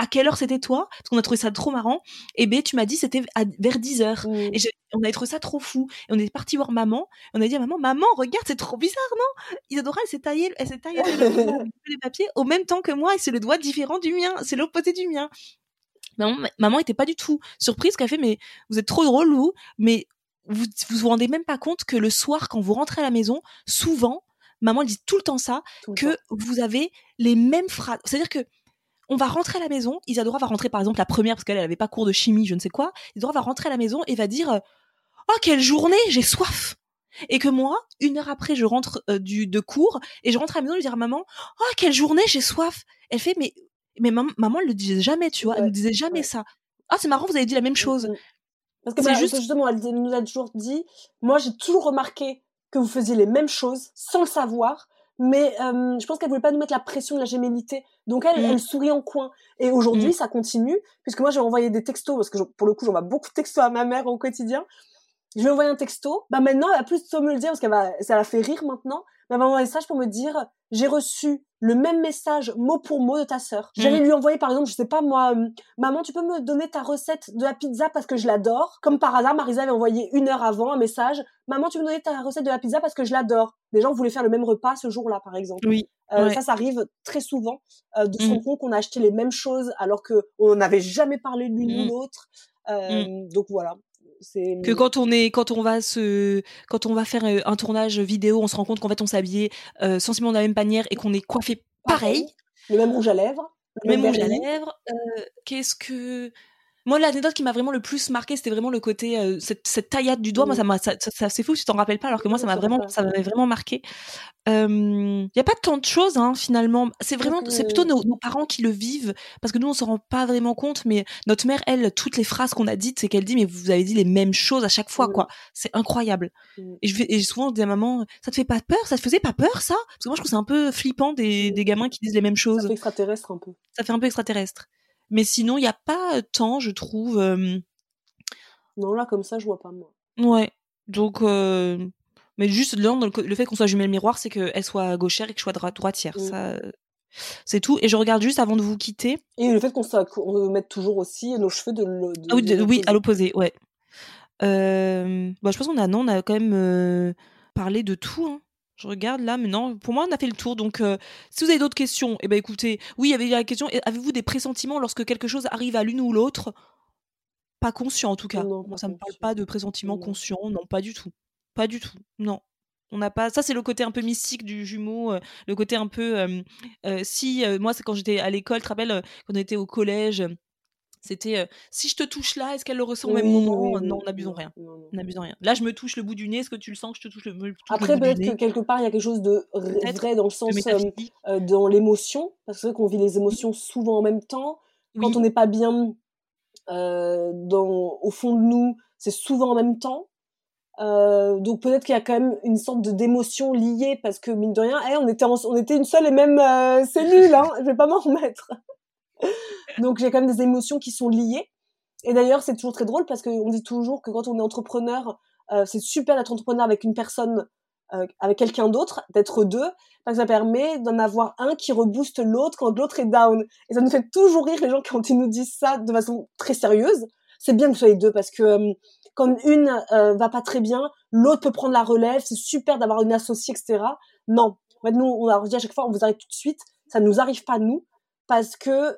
D: à quelle heure c'était toi? Parce qu'on a trouvé ça trop marrant. Et ben tu m'as dit c'était vers 10 heures. Mmh. Et on a trouvé ça trop fou. Et on est parti voir maman. Et on a dit à maman, maman, regarde, c'est trop bizarre, non? Isadora, elle s'est taillée, elle s'est taillée les papiers au même temps que moi. Et c'est le doigt différent du mien. C'est l'opposé du mien. Maman, maman était pas du tout surprise qu'elle fait, mais vous êtes trop drôle, vous. Mais vous, vous vous rendez même pas compte que le soir, quand vous rentrez à la maison, souvent, maman elle dit tout le temps ça, que vous avez les mêmes phrases. C'est-à-dire que on va rentrer à la maison. Isadora va rentrer par exemple la première parce qu'elle n'avait pas cours de chimie, je ne sais quoi. Isadora va rentrer à la maison et va dire oh quelle journée, j'ai soif. Et que moi, une heure après, je rentre euh, du de cours et je rentre à la maison et je dis à maman oh quelle journée, j'ai soif. Elle fait mais mais maman, maman elle le disait jamais, tu vois, elle ne disait jamais ça. Ah c'est marrant, vous avez dit la même chose.
A: Parce que c'est bah, juste... justement, elle nous a toujours dit, moi j'ai toujours remarqué que vous faisiez les mêmes choses sans le savoir, mais euh, je pense qu'elle voulait pas nous mettre la pression de la gémellité. Donc elle,
D: Mm.
A: elle sourit en coin. Et aujourd'hui,
D: Mm.
A: ça continue, puisque moi j'ai envoyé des textos, parce que je- pour le coup, j'envoie beaucoup de textos à ma mère au quotidien. Je lui ai envoyé un texto. Bah maintenant, elle va plus me le dire, parce qu'elle va, ça la fait rire maintenant. Mais elle m'a envoyé un message pour me dire, j'ai reçu le même message mot pour mot de ta sœur.
D: Mm.
A: J'allais lui envoyer par exemple, je sais pas moi, euh, maman, tu peux me donner ta recette de la pizza parce que je l'adore. Comme par hasard, Marisa avait envoyé une heure avant un message, maman, tu peux me donner ta recette de la pizza parce que je l'adore. Les gens voulaient faire le même repas ce jour-là, par exemple.
D: Oui.
A: Euh,
D: Ouais.
A: Ça, ça arrive très souvent euh, de se
D: Mm.
A: rendre compte qu'on a acheté les mêmes choses alors que on n'avait jamais parlé l'une ou
D: Mm.
A: l'autre. Euh, Donc voilà. C'est
D: que quand on est quand on va se quand on va faire euh, un tournage vidéo on se rend compte qu'en fait on habillé euh, sensiblement de la même manière et qu'on est coiffé pareil.
A: le même rouge à lèvres,
D: le même rouge à lèvres euh, qu'est-ce que moi l'anecdote qui m'a vraiment le plus marqué c'était vraiment le côté euh, cette, cette taillade du doigt. Moi ça m'a ça, ça- ça- c'est fou tu t'en rappelles pas alors que moi ça m'a vraiment ça m'avait vraiment marqué. Il y a pas tant de choses hein, finalement. C'est vraiment c'est plutôt nos, nos parents qui le vivent parce que nous on s'en rend pas vraiment compte mais notre mère elle toutes les phrases qu'on a dites c'est qu'elle dit mais vous avez dit les mêmes choses à chaque fois quoi. C'est incroyable.
A: Mm.
D: et je et souvent je dis à maman ça te fait pas peur? Ça te faisait pas peur ça parce que moi je trouve que c'est un peu flippant des,
A: Mm.
D: des gamins qui disent les mêmes
A: Ça
D: choses.
A: fait extraterrestre un peu.
D: ça fait un peu extraterrestre mais sinon il y a pas euh, tant je trouve euh,
A: Non, là, comme ça, je vois pas moi.
D: ouais donc euh, mais juste le, le- le fait qu'on soit jumelle miroir c'est qu'elle soit gauchère et que je sois dro- droitière
A: Mm.
D: ça c'est tout et je regarde juste avant de vous quitter
A: Et le fait qu'on qu'on mette toujours aussi nos cheveux de, de
D: Ah oui, de-
A: de
D: oui, à l'opposé, ouais. Euh, je pense qu'on a, non, on a quand même parlé de tout. hein. Je regarde là, mais non, pour moi, on a fait le tour. Donc, euh, si vous avez d'autres questions, eh ben, écoutez, oui, il y avait la question avez-vous des pressentiments lorsque quelque chose arrive à l'une ou l'autre? Pas conscient, en tout cas.
A: Non,
D: Moi, ça me parle pas de pressentiments
A: Non.
D: conscients, non, pas du tout. Pas du tout, non. On n'a pas. Ça, c'est le côté un peu mystique du jumeau, euh, le côté un peu. euh, si, moi, c'est quand j'étais à l'école, tu te rappelles, quand on était au collège, c'était euh, si je te touche là, est-ce qu'elle le ressent au même moment
A: oui,
D: Non, n'abusons rien. N'abusons rien. Là, je me touche le bout du nez. Est-ce que tu le sens que je te touche le, me touche le
A: Après,
D: bout du
A: peut-être
D: nez?
A: que quelque part, il y a quelque chose de vrai dans le sens euh, dans l'émotion, parce que qu'on vit les émotions souvent en même temps. Quand on n'est pas bien euh, dans, au fond de nous, c'est souvent en même temps. Euh, donc peut-être qu'il y a quand même une sorte d'émotion liée parce que mine de rien, eh, on était en- on était une seule et même euh, cellule, hein, je vais pas m'en remettre. Donc j'ai quand même des émotions qui sont liées. Et d'ailleurs c'est toujours très drôle parce qu'on dit toujours que quand on est entrepreneur, euh, c'est super d'être entrepreneur avec une personne, euh, avec quelqu'un d'autre, d'être deux, parce que ça permet d'en avoir un qui rebooste l'autre quand l'autre est down. Et ça nous fait toujours rire les gens quand ils nous disent ça de façon très sérieuse. C'est bien que vous soyez deux parce que quand une euh, va pas très bien, l'autre peut prendre la relève. C'est super d'avoir une associée, etc. Non, en fait, nous on leur dit à chaque fois, on vous arrête tout de suite. Ça nous arrive pas nous parce que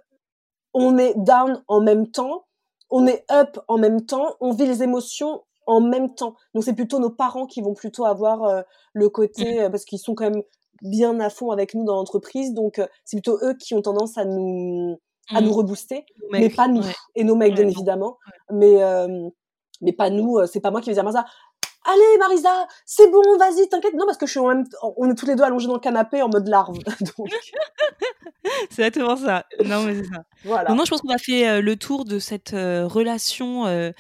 A: on est down en même temps, on est up en même temps, on vit les émotions en même temps. Donc c'est plutôt nos parents qui vont plutôt avoir euh, le côté euh, parce qu'ils sont quand même bien à fond avec nous dans l'entreprise. Donc euh, c'est plutôt eux qui ont tendance à nous à
D: Mm.
A: nous rebooster,
D: Nos
A: mais
D: mecs,
A: pas nous
D: ouais.
A: et nos mecs
D: Ouais,
A: bien
D: non.
A: évidemment. Mais euh, mais pas nous. C'est pas moi qui vais dire Marisa. Allez Marisa, c'est bon, vas-y, t'inquiète. Non parce que je suis en même, on est tous les deux allongés dans le canapé en mode larve.
D: C'est exactement ça. Non, mais c'est ça.
A: voilà.
D: Non, non, je pense qu'on a fait euh, le tour de cette euh, relation. Euh,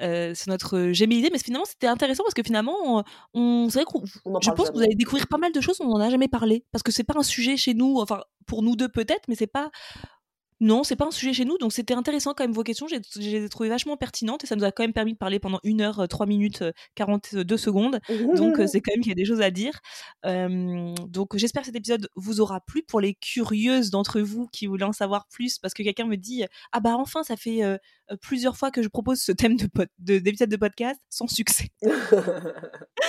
D: euh, c'est notre gémilité, mais finalement c'était intéressant parce que finalement, on, on- c'est vrai qu'on, je pense que vous allez découvrir pas mal de choses, on n'en a jamais parlé parce que c'est pas un sujet chez nous. Enfin, pour nous deux peut-être, mais c'est pas. Non, c'est pas un sujet chez nous, donc c'était intéressant quand même vos questions. J'ai, trouvées vachement pertinentes et ça nous a quand même permis de parler pendant une heure, euh, 3 minutes, euh, 42 secondes. Donc euh, c'est quand même qu'il y a des choses à dire. Euh, donc j'espère que cet épisode vous aura plu pour les curieuses d'entre vous qui voulaient en savoir plus parce que quelqu'un me dit ah bah enfin ça fait euh, euh, plusieurs fois que je propose ce thème de- d'épisode de, podcast sans succès.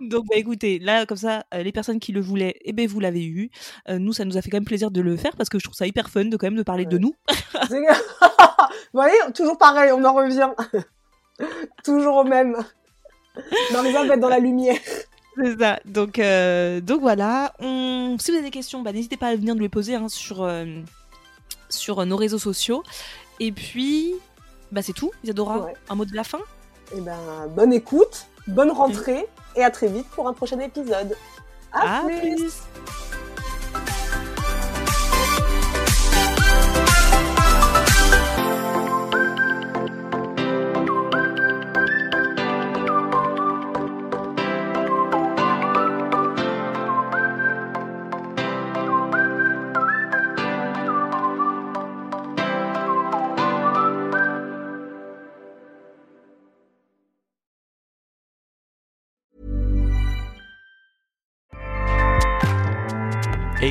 D: Donc bah écoutez là comme ça euh, les personnes qui le voulaient eh ben vous l'avez eu. Euh, nous ça nous a fait quand même plaisir de le faire parce que je trouve ça hyper fun de quand même de parler de nous.
A: Vous voyez, toujours pareil, on en revient. toujours au même. Marisa va être dans la lumière.
D: C'est ça. Donc, euh, donc voilà. On... Si vous avez des questions, bah, n'hésitez pas à venir nous les poser hein, sur, sur nos réseaux sociaux. Et puis, bah, c'est tout. Isadora,
A: Ouais.
D: un mot de la fin?
A: Eh ben, bonne écoute, bonne rentrée et à très vite pour un prochain épisode. À, plus.